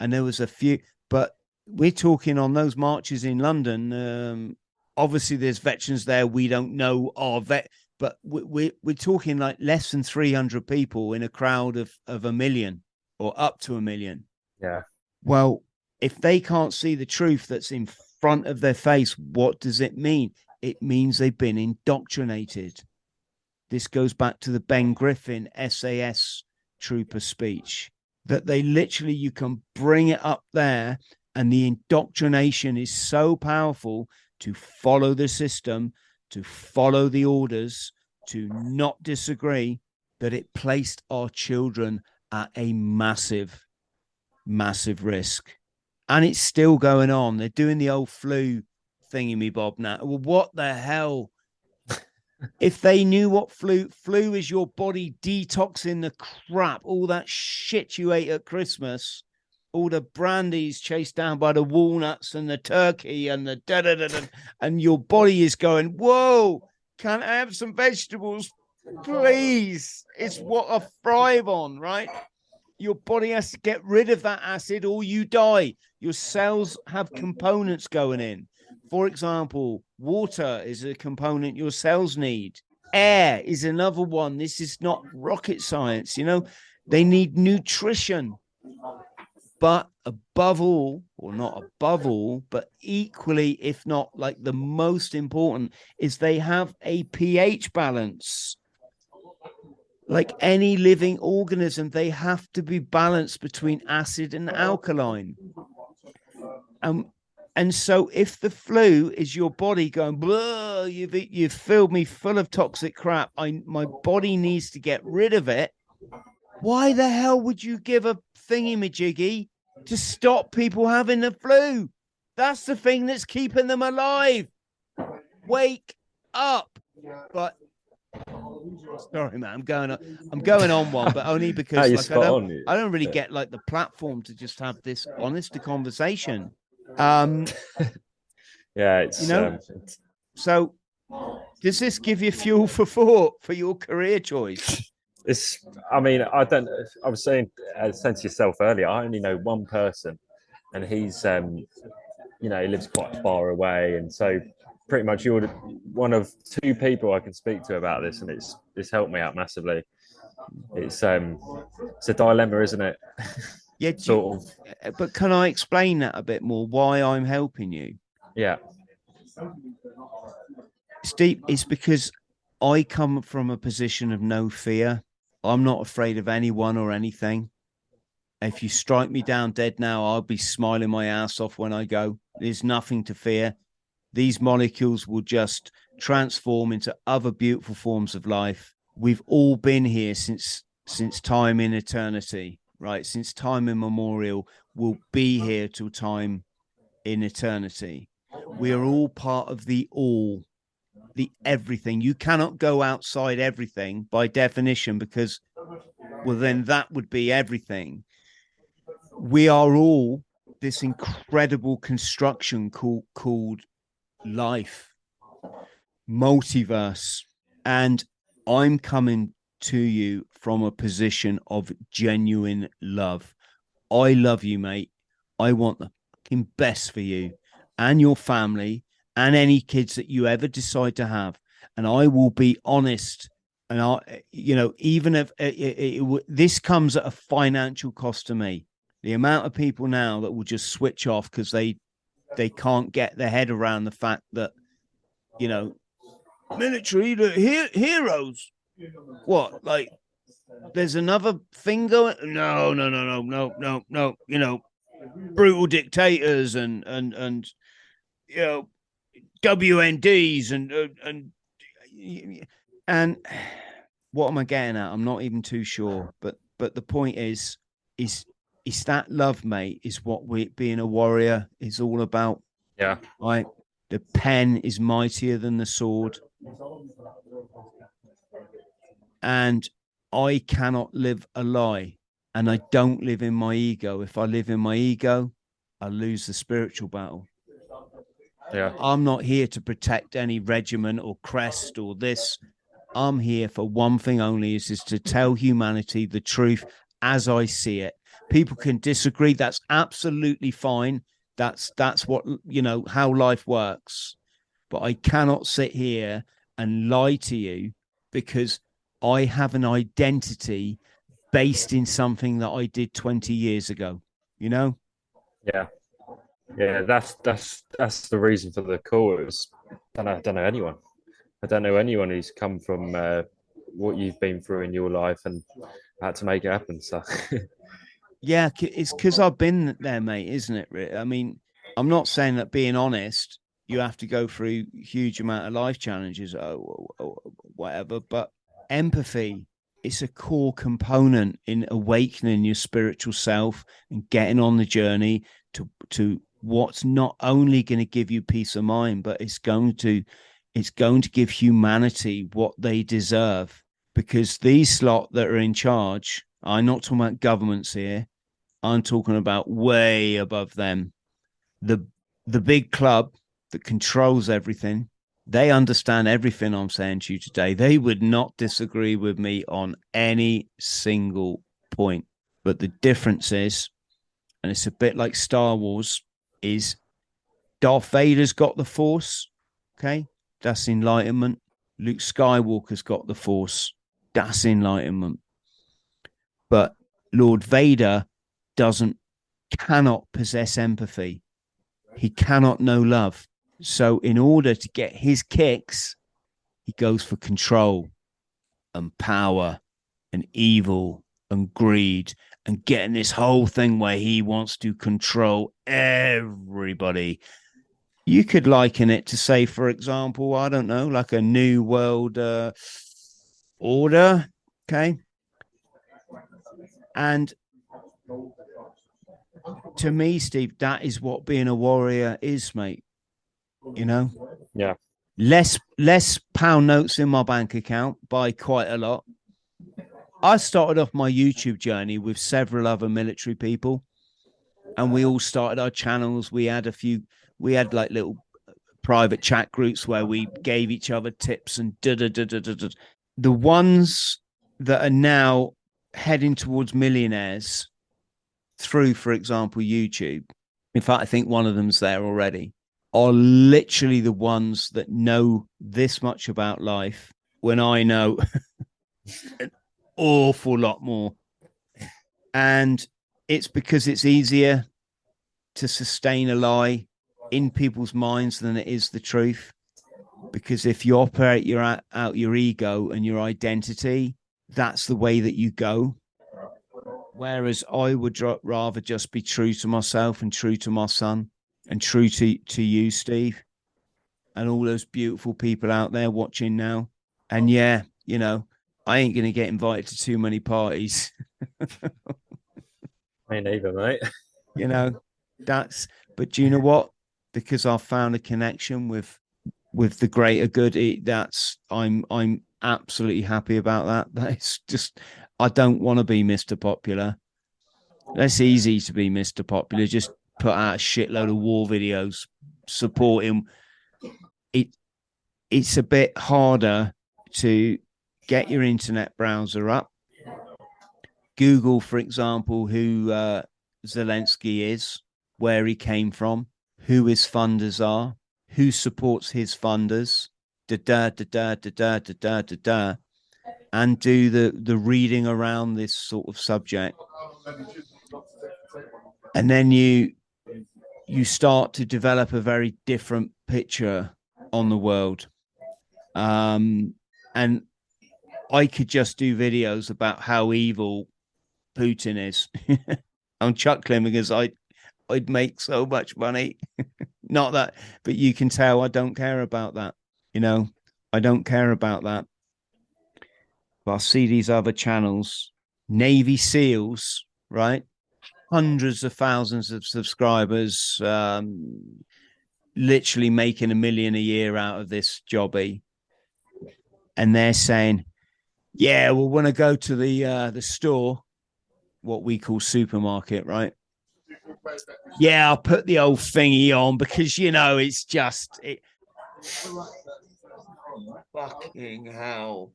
and there was a few, but we're talking on those marches in London. Um, obviously, there's veterans there we don't know are vet, but we, we we're talking like less than 300 people in a crowd of of a million or up to a million. Yeah. Well, if they can't see the truth that's in front of their face, what does it mean? It means they've been indoctrinated. This goes back to the Ben Griffin SAS trooper speech that they literally, you can bring it up there, and the indoctrination is so powerful to follow the system, to follow the orders, to not disagree, that it placed our children at a massive, massive risk. And it's still going on. They're doing the old flu thingy me bob now. Well, what the hell? if they knew what flu flu is your body detoxing the crap, all that shit you ate at Christmas, all the brandies chased down by the walnuts and the turkey and the da da da da, and your body is going, Whoa, can I have some vegetables? Please. It's what I thrive on, right? Your body has to get rid of that acid or you die. Your cells have components going in. For example, water is a component your cells need. Air is another one. This is not rocket science, you know, they need nutrition. But above all, or not above all, but equally, if not like the most important, is they have a pH balance. Like any living organism, they have to be balanced between acid and alkaline. Um, and so if the flu is your body going, you've you've filled me full of toxic crap, I my body needs to get rid of it. Why the hell would you give a thingy-majiggy to stop people having the flu? That's the thing that's keeping them alive. Wake up. But sorry, man, I'm going on, I'm going on one, but only because like, I don't on. I don't really get like the platform to just have this honest conversation. Um, Yeah, it's you know, um, it's- so does this give you fuel for thought for your career choice? It's. I mean, I don't. I was saying, uh, saying to yourself earlier. I only know one person, and he's, um, you know, he lives quite far away, and so pretty much you're one of two people I can speak to about this, and it's it's helped me out massively. It's um, it's a dilemma, isn't it? Yeah, do you- Sort of. uh, but can I explain that a bit more? Why I'm helping you, Yeah. Steve? It's because I come from a position of no fear. I'm not afraid of anyone or anything. If you strike me down dead now, I'll be smiling my ass off when I go. There's nothing to fear. These molecules will just transform into other beautiful forms of life. We've all been here since since time in eternity, right? Since time immemorial, we'll be here till time in eternity. We are all part of the all, the everything. You cannot go outside everything by definition because, well, then that would be everything. We are all this incredible construction called called life, multiverse, and I'm coming to you from a position of genuine love. I love you, mate. I want the fucking best for you and your family and any kids that you ever decide to have. And I will be honest. And I, you know, even if uh, it, it, it, this comes at a financial cost to me, the amount of people now that will just switch off because they they can't get their head around the fact that you know military the he- heroes what like there's another thing going no no no no no no no you know brutal dictators and and and you know WMDs and uh, and and what am I getting at? I'm not even too sure. But but the point is is is that love, mate, is what we being a warrior is all about. Yeah. Right. The pen is mightier than the sword. And I cannot live a lie. And I don't live in my ego. If I live in my ego, I lose the spiritual battle. Yeah. I'm not here to protect any regiment or crest or this. I'm here for one thing only is, is to tell humanity the truth as I see it. People can disagree. That's absolutely fine. That's that's what you know how life works. But I cannot sit here and lie to you because I have an identity based in something that I did 20 years ago. You know? Yeah. Yeah, that's that's that's the reason for the call. Was I don't know, I don't know anyone. I don't know anyone who's come from uh, what you've been through in your life and had to make it happen. So yeah, it's because I've been there, mate, isn't it? I mean, I'm not saying that being honest, you have to go through huge amount of life challenges or, or whatever, but empathy it's a core component in awakening your spiritual self and getting on the journey to to what's not only going to give you peace of mind, but it's going to it's going to give humanity what they deserve. Because these slot that are in charge, I'm not talking about governments here. I'm talking about way above them. The the big club that controls everything, they understand everything I'm saying to you today. They would not disagree with me on any single point. But the difference is, and it's a bit like Star Wars, is Darth Vader's got the Force. Okay. That's enlightenment. Luke Skywalker's got the Force. That's enlightenment. But Lord Vader doesn't, cannot possess empathy. He cannot know love. So, in order to get his kicks, he goes for control and power and evil and greed and getting this whole thing where he wants to control everybody. You could liken it to, say, for example, I don't know, like a new world uh, order. Okay. And to me, Steve, that is what being a warrior is, mate. You know? Yeah. Less less pound notes in my bank account by quite a lot. I started off my YouTube journey with several other military people, and we all started our channels. We had a few, we had like little private chat groups where we gave each other tips and da da da da da. The ones that are now heading towards millionaires through, for example, YouTube. In fact, I think one of them's there already. Are literally the ones that know this much about life when I know awful lot more. And it's because it's easier to sustain a lie in people's minds than it is the truth. Because if you operate your out, your ego and your identity, that's the way that you go. Whereas I would rather just be true to myself and true to my son and true to, to you, Steve, and all those beautiful people out there watching now. And yeah, you know, I ain't going to get invited to too many parties. Me neither, mate. you know, that's, but do you know what? Because I've found a connection with, with the greater good. It, that's, I'm, I'm absolutely happy about that. That's just, I don't want to be Mr. Popular. That's easy to be Mr. Popular. Just put out a shitload of war videos, support him. It, it's a bit harder to get your internet browser up. Google, for example, who uh, Zelensky is, where he came from, who his funders are, who supports his funders, da da da da da da da da da da, and do the the reading around this sort of subject, and then you you start to develop a very different picture on the world. Um, and I could just do videos about how evil Putin is. I'm chuckling because I I'd make so much money. Not that, but you can tell I don't care about that. You know, I don't care about that. But I see these other channels, Navy SEALs, right? Hundreds of thousands of subscribers, um, literally making a million a year out of this jobby. And they're saying, yeah, well, when I go to the uh, the store, what we call supermarket, right? Yeah, I'll put the old thingy on because you know it's just it. Fucking hell.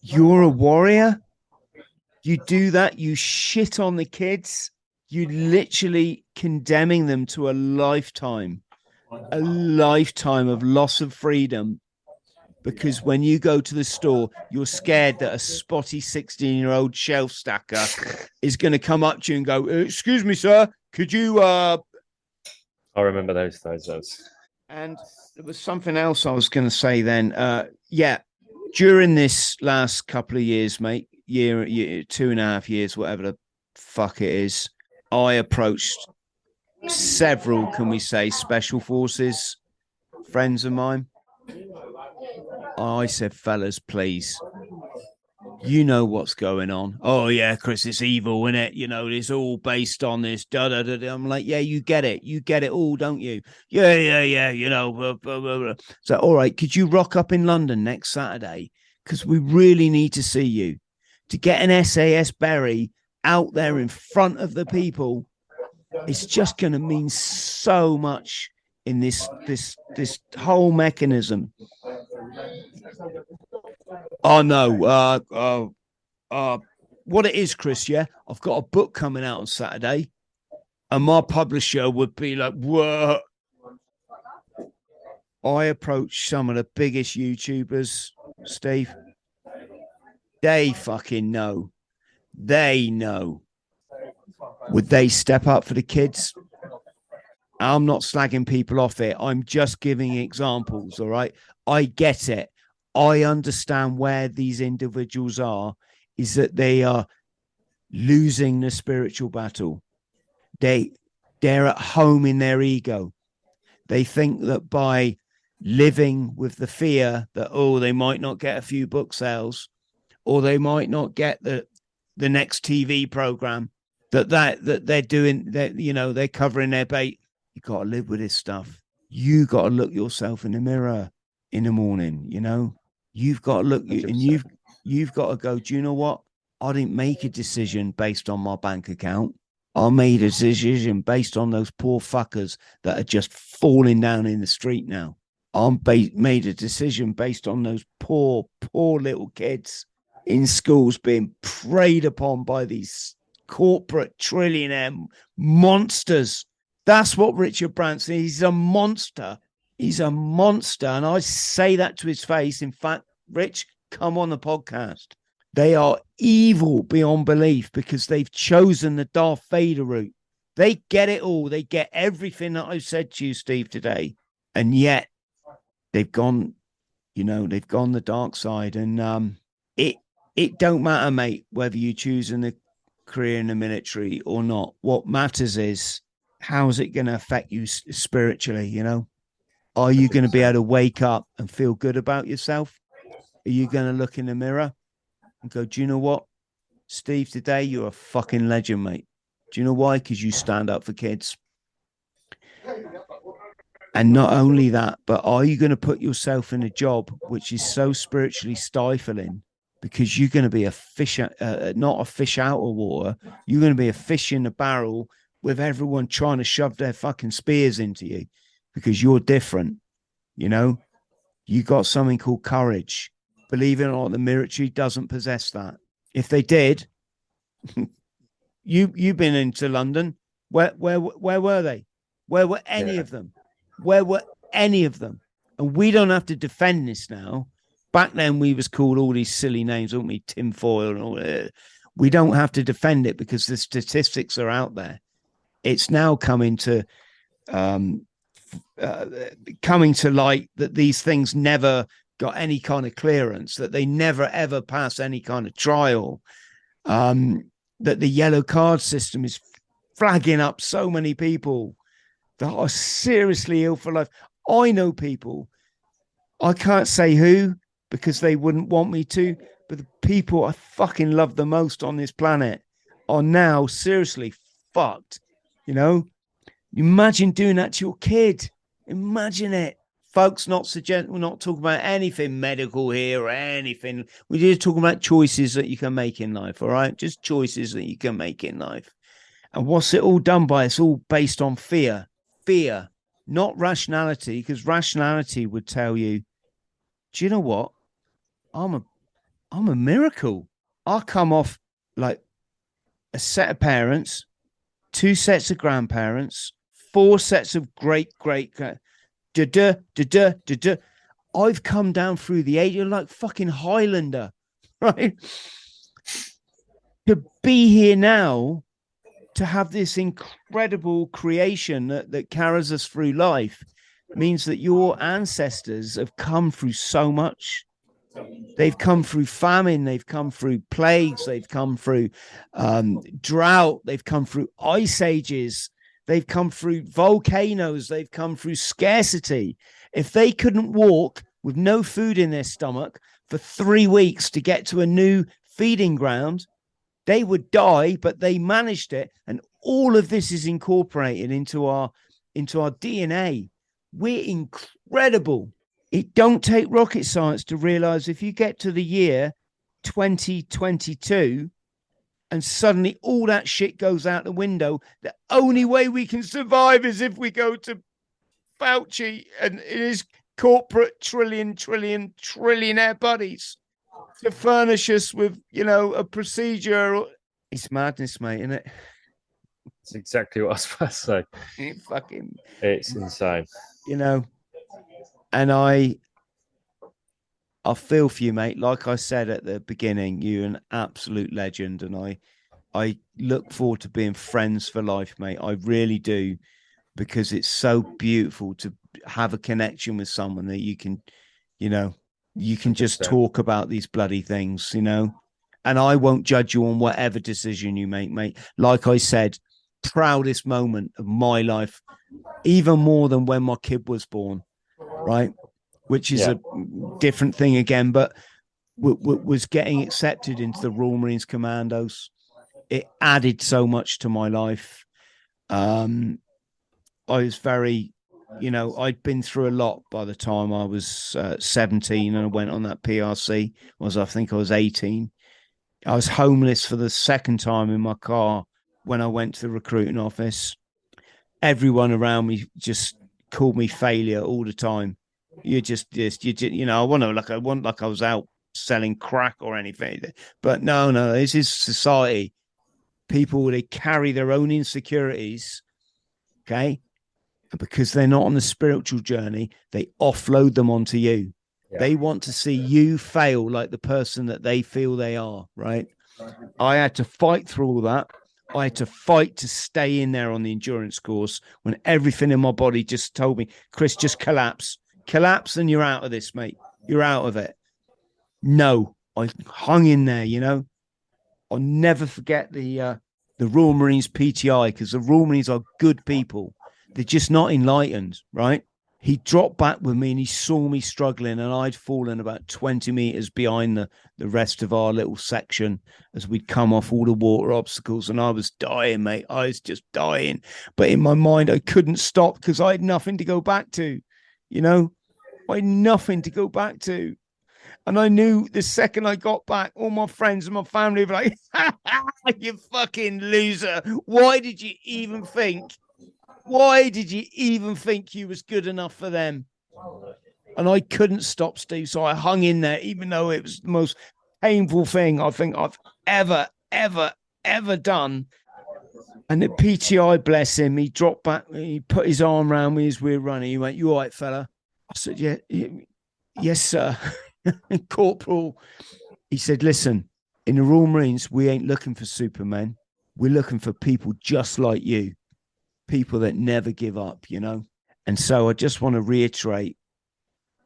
You're a warrior. You do that, you shit on the kids, you literally condemning them to a lifetime, a lifetime of loss of freedom. Because when you go to the store, you're scared that a spotty 16 year old shelf stacker is going to come up to you and go, Excuse me, sir, could you? uh I remember those those those. And there was something else I was going to say then. Uh, yeah, during this last couple of years, mate, year, year, two and a half years, whatever the fuck it is, I approached several, can we say, special forces friends of mine. I said, fellas, please, you know what's going on. Oh yeah, Chris, it's evil, isn't it? You know, it's all based on this. Da da da. da. I'm like, yeah, you get it, you get it all, don't you? Yeah, yeah, yeah. You know, blah, blah, blah, so all right, could you rock up in London next Saturday? Because we really need to see you to get an SAS Berry out there in front of the people. It's just going to mean so much in this this this whole mechanism. Oh no, uh, uh, uh, what it is, Chris? Yeah, I've got a book coming out on Saturday, and my publisher would be like, "What?" I approached some of the biggest YouTubers, Steve. They fucking know. They know. Would they step up for the kids? I'm not slagging people off it. I'm just giving examples. All right. I get it. I understand where these individuals are is that they are losing the spiritual battle. They they're at home in their ego. They think that by living with the fear that oh they might not get a few book sales or they might not get the the next TV program that that that they're doing that you know they're covering their bait you got to live with this stuff. You got to look yourself in the mirror in the morning you know? You've got to look 100%. and you've you've got to go do you know what? I didn't make a decision based on my bank account. I made a decision based on those poor fuckers that are just falling down in the street now. I ba- made a decision based on those poor poor little kids in schools being preyed upon by these corporate trillionaire monsters. That's what Richard Branson He's a monster. He's a monster. And I say that to his face. In fact, Rich, come on the podcast. They are evil beyond belief because they've chosen the Darth Vader route. They get it all. They get everything that I've said to you, Steve, today. And yet they've gone, you know, they've gone the dark side. And um, it it don't matter, mate, whether you choose the career in the military or not. What matters is how's it going to affect you spiritually? You know, are you going to be able to wake up and feel good about yourself? Are you going to look in the mirror and go, do you know what, Steve? Today you're a fucking legend, mate. Do you know why? Because you stand up for kids. And not only that, but are you going to put yourself in a job which is so spiritually stifling because you're going to be a fish, uh, uh, not a fish out of water. You're going to be a fish in a barrel with everyone trying to shove their fucking spears into you because you're different. You know, you got something called courage. Believe it or not, the military doesn't possess that. If they did, you you've been into London. Where where where were they? Where were any Yeah. of them? Where were any of them? And we don't have to defend this now. Back then, we was called all these silly names, weren't we? Tinfoil and all that. We don't have to defend it because the statistics are out there. It's now coming to um, uh, coming to light that these things never got any kind of clearance, that they never ever pass any kind of trial, um, that the yellow card system is flagging up so many people that are seriously ill for life. I know people, I can't say who because they wouldn't want me to, but the people I fucking love the most on this planet are now seriously fucked. You know, imagine doing that to your kid. Imagine it. Folks, not suggest we're not talking about anything medical here or anything. We're just talking about choices that you can make in life, all right? Just choices that you can make in life. And what's it all done by? It's all based on fear. Fear, not rationality, because rationality would tell you, do you know what? I'm a I'm a miracle. I come off like a set of parents, two sets of grandparents, four sets of great great da da da da da da. I've come down through the age. You're like fucking Highlander, right? to be here now, to have this incredible creation that, that carries us through life, means that your ancestors have come through so much. They've come through famine, they've come through plagues, they've come through um, drought, they've come through ice ages, they've come through volcanoes, they've come through scarcity. If they couldn't walk with no food in their stomach for three weeks to get to a new feeding ground, they would die, but they managed it. And all of this is incorporated into our into our DNA. We're incredible. It don't take rocket science to realize if you get to the year 2022 and suddenly all that shit goes out the window, the only way we can survive is if we go to Fauci and his corporate trillion, trillion, trillionaire buddies to furnish us with, you know, a procedure. It's madness, mate, isn't it? It's exactly what I was about to say. It fucking, It's insane. you know. And I, I feel for you, mate. Like I said at the beginning, you're an absolute legend, and I, I look forward to being friends for life, mate. I really do, because it's so beautiful to have a connection with someone that you can, you know, you can just talk about these bloody things, you know. And I won't judge you on whatever decision you make, mate. Like I said, proudest moment of my life, even more than when my kid was born, right? Which is Yeah. a different thing again, but w- w- was getting accepted into the Royal Marines Commandos. It added so much to my life. Um, I was very, you know, I'd been through a lot by the time I was uh, 17 and I went on that PRC. Was I think I was 18. I was homeless for the second time in my car when I went to the recruiting office. Everyone around me just called me failure all the time. You just, just, you just, you know, I want to like I want like I was out selling crack or anything, but no, no, this is society. People they carry their own insecurities, okay, and because they're not on the spiritual journey, they offload them onto you. Yeah. They want to see you fail like the person that they feel they are, right? I had to fight through all that. I had to fight to stay in there on the endurance course when everything in my body just told me, Chris, just collapse, collapse, and you're out of this, mate. You're out of it. No, I hung in there, you know. I'll never forget the uh, the Royal Marines PTI because the Royal Marines are good people. They're just not enlightened, right? He dropped back with me and he saw me struggling, and I'd fallen about 20 meters behind the, the rest of our little section as we'd come off all the water obstacles. And I was dying, mate. I was just dying. But in my mind, I couldn't stop because I had nothing to go back to, you know, I had nothing to go back to. And I knew the second I got back, all my friends and my family were like, you fucking loser. Why did you even think? Why did you even think you was good enough for them? And I couldn't stop, Steve. So I hung in there, even though it was the most painful thing I think I've ever, ever, ever done. And the PTI, bless him, he dropped back, he put his arm around me as we were running. He went, You all right, fella? I said, Yeah, yes, sir. Corporal, he said, Listen, in the Royal Marines, we ain't looking for supermen. We're looking for people just like you, people that never give up, you know? And so I just want to reiterate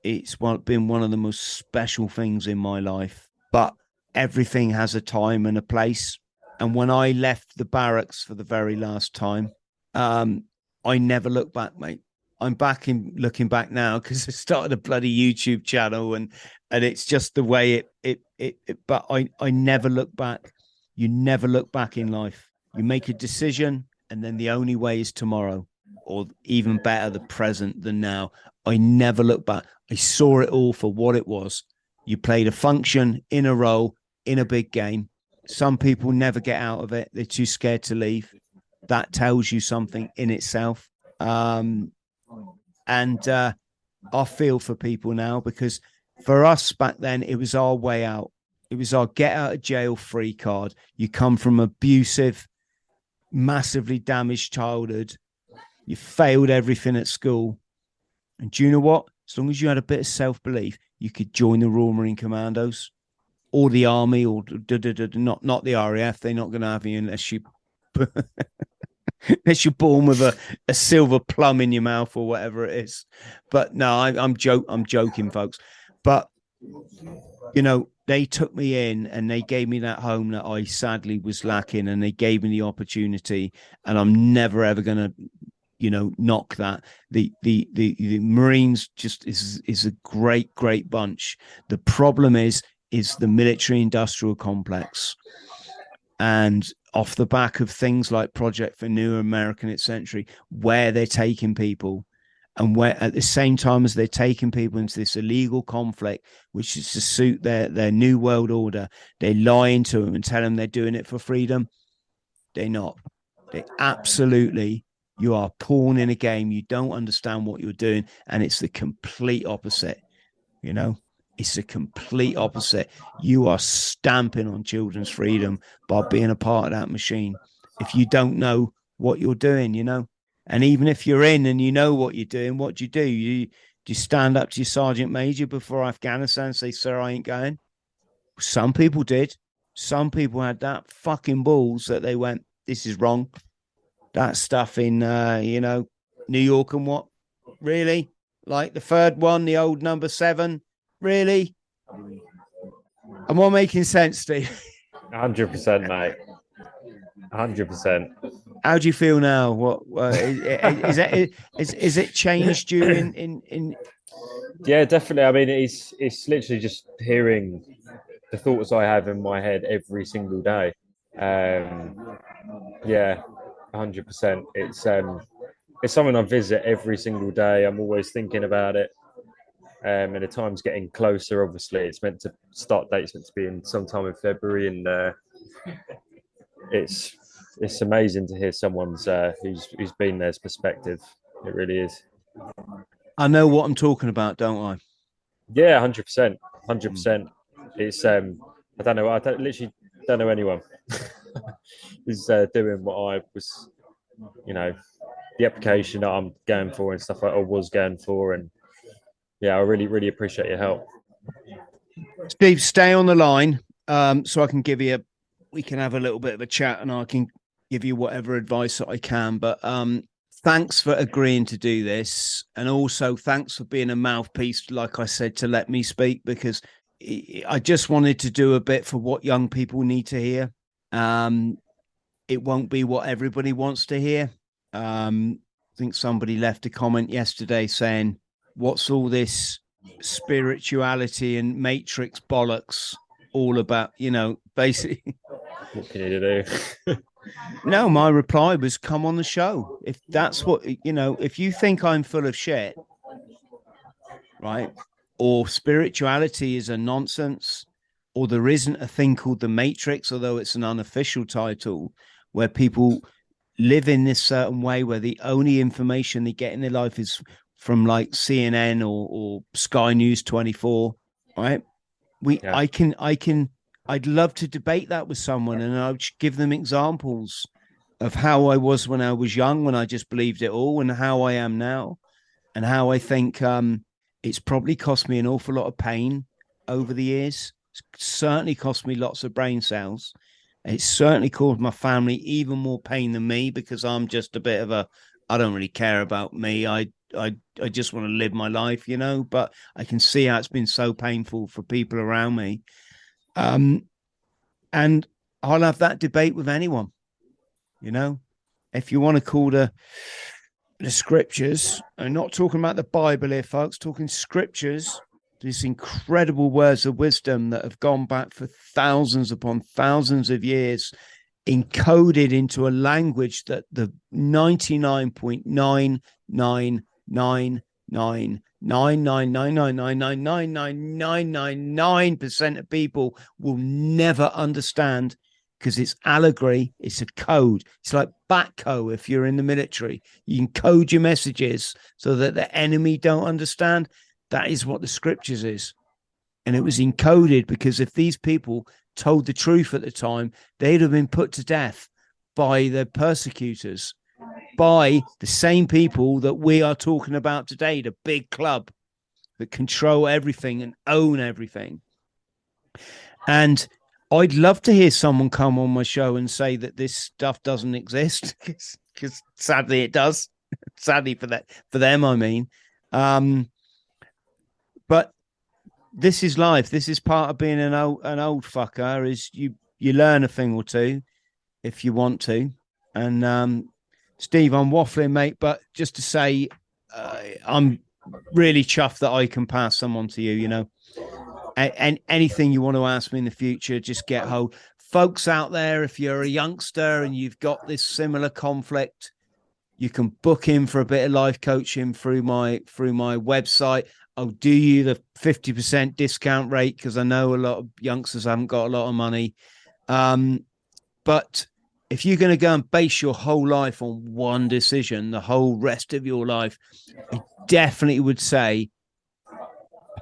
it's been one of the most special things in my life, but everything has a time and a place. And when I left the barracks for the very last time, um, I never looked back, mate. I'm back in looking back now because I started a bloody YouTube channel and and it's just the way it, it it it, but I I never look back. You never look back in life. You make a decision and then the only way is tomorrow or even better the present than now. I never look back. I saw it all for what it was. You played a function in a role in a big game. Some people never get out of it. They're too scared to leave. That tells you something in itself. Um, and uh, I feel for people now because for us back then, it was our way out. It was our get out of jail free card. You come from abusive, massively damaged childhood. You failed everything at school. And do you know what? As long as you had a bit of self belief, you could join the Royal Marine Commandos or the Army or da, da, da, not not the RAF. They're not going to have you unless you unless you're born with a, a silver plum in your mouth or whatever it is. But no, I, I'm joke I'm joking, folks. But you know, they took me in and they gave me that home that I sadly was lacking, and they gave me the opportunity, and I'm never ever to you know knock that. The, the the the marines just is is a great great bunch. The problem is is the military industrial complex. And off the back of things like project for new american century where they're taking people and where at the same time as they're taking people into this illegal conflict which is to suit their their new world order they lie into them and tell them they're doing it for freedom they're not they absolutely you are pawn in a game. You don't understand what you're doing. And it's the complete opposite. You know, it's the complete opposite. You are stamping on children's freedom by being a part of that machine. If you don't know what you're doing, you know, and even if you're in and you know what you're doing, what do you do? You do you stand up to your sergeant major before Afghanistan and say, "Sir, I ain't going." Some people did. Some people had that fucking balls that they went, "This is wrong that stuff in uh, you know New York and what really like the third one, the old number seven, really. Am I making sense, Steve? Hundred percent, mate. Hundred percent. How do you feel now? What uh, is, it? Is, is it changed you in, in in? Yeah, definitely. I mean, it's it's literally just hearing the thoughts I have in my head every single day. Um, yeah, hundred percent. It's um, it's something I visit every single day. I'm always thinking about it. Um, and the time's getting closer. Obviously, it's meant to start date's meant to be in sometime in February, and uh, it's it's amazing to hear someone's uh, who's who's been there's perspective. It really is. I know what I'm talking about, don't I? Yeah, hundred percent, hundred percent. It's um, I don't know. I don't, literally don't know anyone. is uh, doing what I was, you know, the application that I'm going for and stuff like I was going for. And yeah, I really, really appreciate your help. Steve, stay on the line um, so I can give you a, we can have a little bit of a chat and I can give you whatever advice that I can. But um, thanks for agreeing to do this. And also thanks for being a mouthpiece, like I said, to let me speak because I just wanted to do a bit for what young people need to hear. Um, it won't be what everybody wants to hear. Um, I think somebody left a comment yesterday saying, "What's all this spirituality and matrix bollocks all about?" You know, basically. What can you do? no, my reply was, "Come on the show. If that's what you know, if you think I'm full of shit, right, or spirituality is a nonsense." or there isn't a thing called the Matrix, although it's an unofficial title, where people live in this certain way where the only information they get in their life is from like CNN or, or Sky News 24, right? We, yeah. I can, I can, I'd love to debate that with someone and I would give them examples of how I was when I was young, when I just believed it all, and how I am now, and how I think um, it's probably cost me an awful lot of pain over the years. It's certainly cost me lots of brain cells. It's certainly caused my family even more pain than me because I'm just a bit of a I don't really care about me. I I I just want to live my life, you know. But I can see how it's been so painful for people around me. Um, and I'll have that debate with anyone. You know, if you want to call the the scriptures, I'm not talking about the Bible here, folks. Talking scriptures, these incredible words of wisdom that have gone back for thousands upon thousands of years, encoded into a language that the 99.99999 nine nine nine nine nine nine nine nine nine nine nine percent of people will never understand because it's allegory, it's a code. It's like Batco if you're in the military. You can code your messages so that the enemy don't understand. That is what the scriptures is. And it was encoded because if these people told the truth at the time, they'd have been put to death by the persecutors by the same people that we are talking about today, the big club that control everything and own everything. And I'd love to hear someone come on my show and say that this stuff doesn't exist because sadly it does. sadly for that for them, I mean. Um, but this is life. This is part of being an old an old fucker. Is you you learn a thing or two if you want to, and um, Steve, I'm waffling, mate, but just to say, uh, I'm really chuffed that I can pass someone to you. You know, and, and anything you want to ask me in the future, just get hold. Folks out there, if you're a youngster and you've got this similar conflict, you can book in for a bit of life coaching through my through my website. I'll do you the 50% discount rate because I know a lot of youngsters haven't got a lot of money. Um, but if you're going to go and base your whole life on one decision, the whole rest of your life, I definitely would say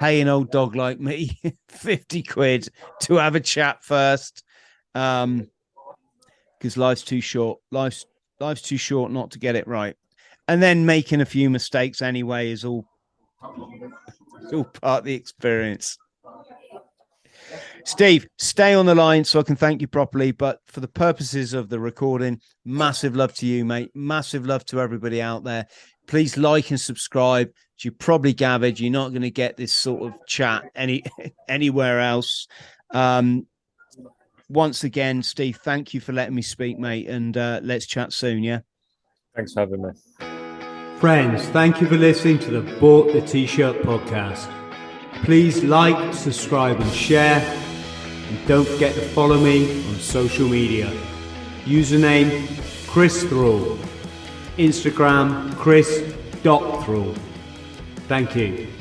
pay an old dog like me 50 quid to have a chat first. Um, because life's too short. Life's life's too short not to get it right. And then making a few mistakes anyway is all it's all part of the experience. Steve, stay on the line so I can thank you properly. But for the purposes of the recording, massive love to you, mate. Massive love to everybody out there. Please like and subscribe. As you probably gathered, you're not going to get this sort of chat any anywhere else. Um, once again, Steve, thank you for letting me speak, mate. And uh, let's chat soon. Yeah. Thanks for having me. Friends, thank you for listening to the Bought the T-Shirt podcast. Please like, subscribe, and share. And don't forget to follow me on social media. Username Chris Thrall. Instagram Chris.Thrall. Thank you.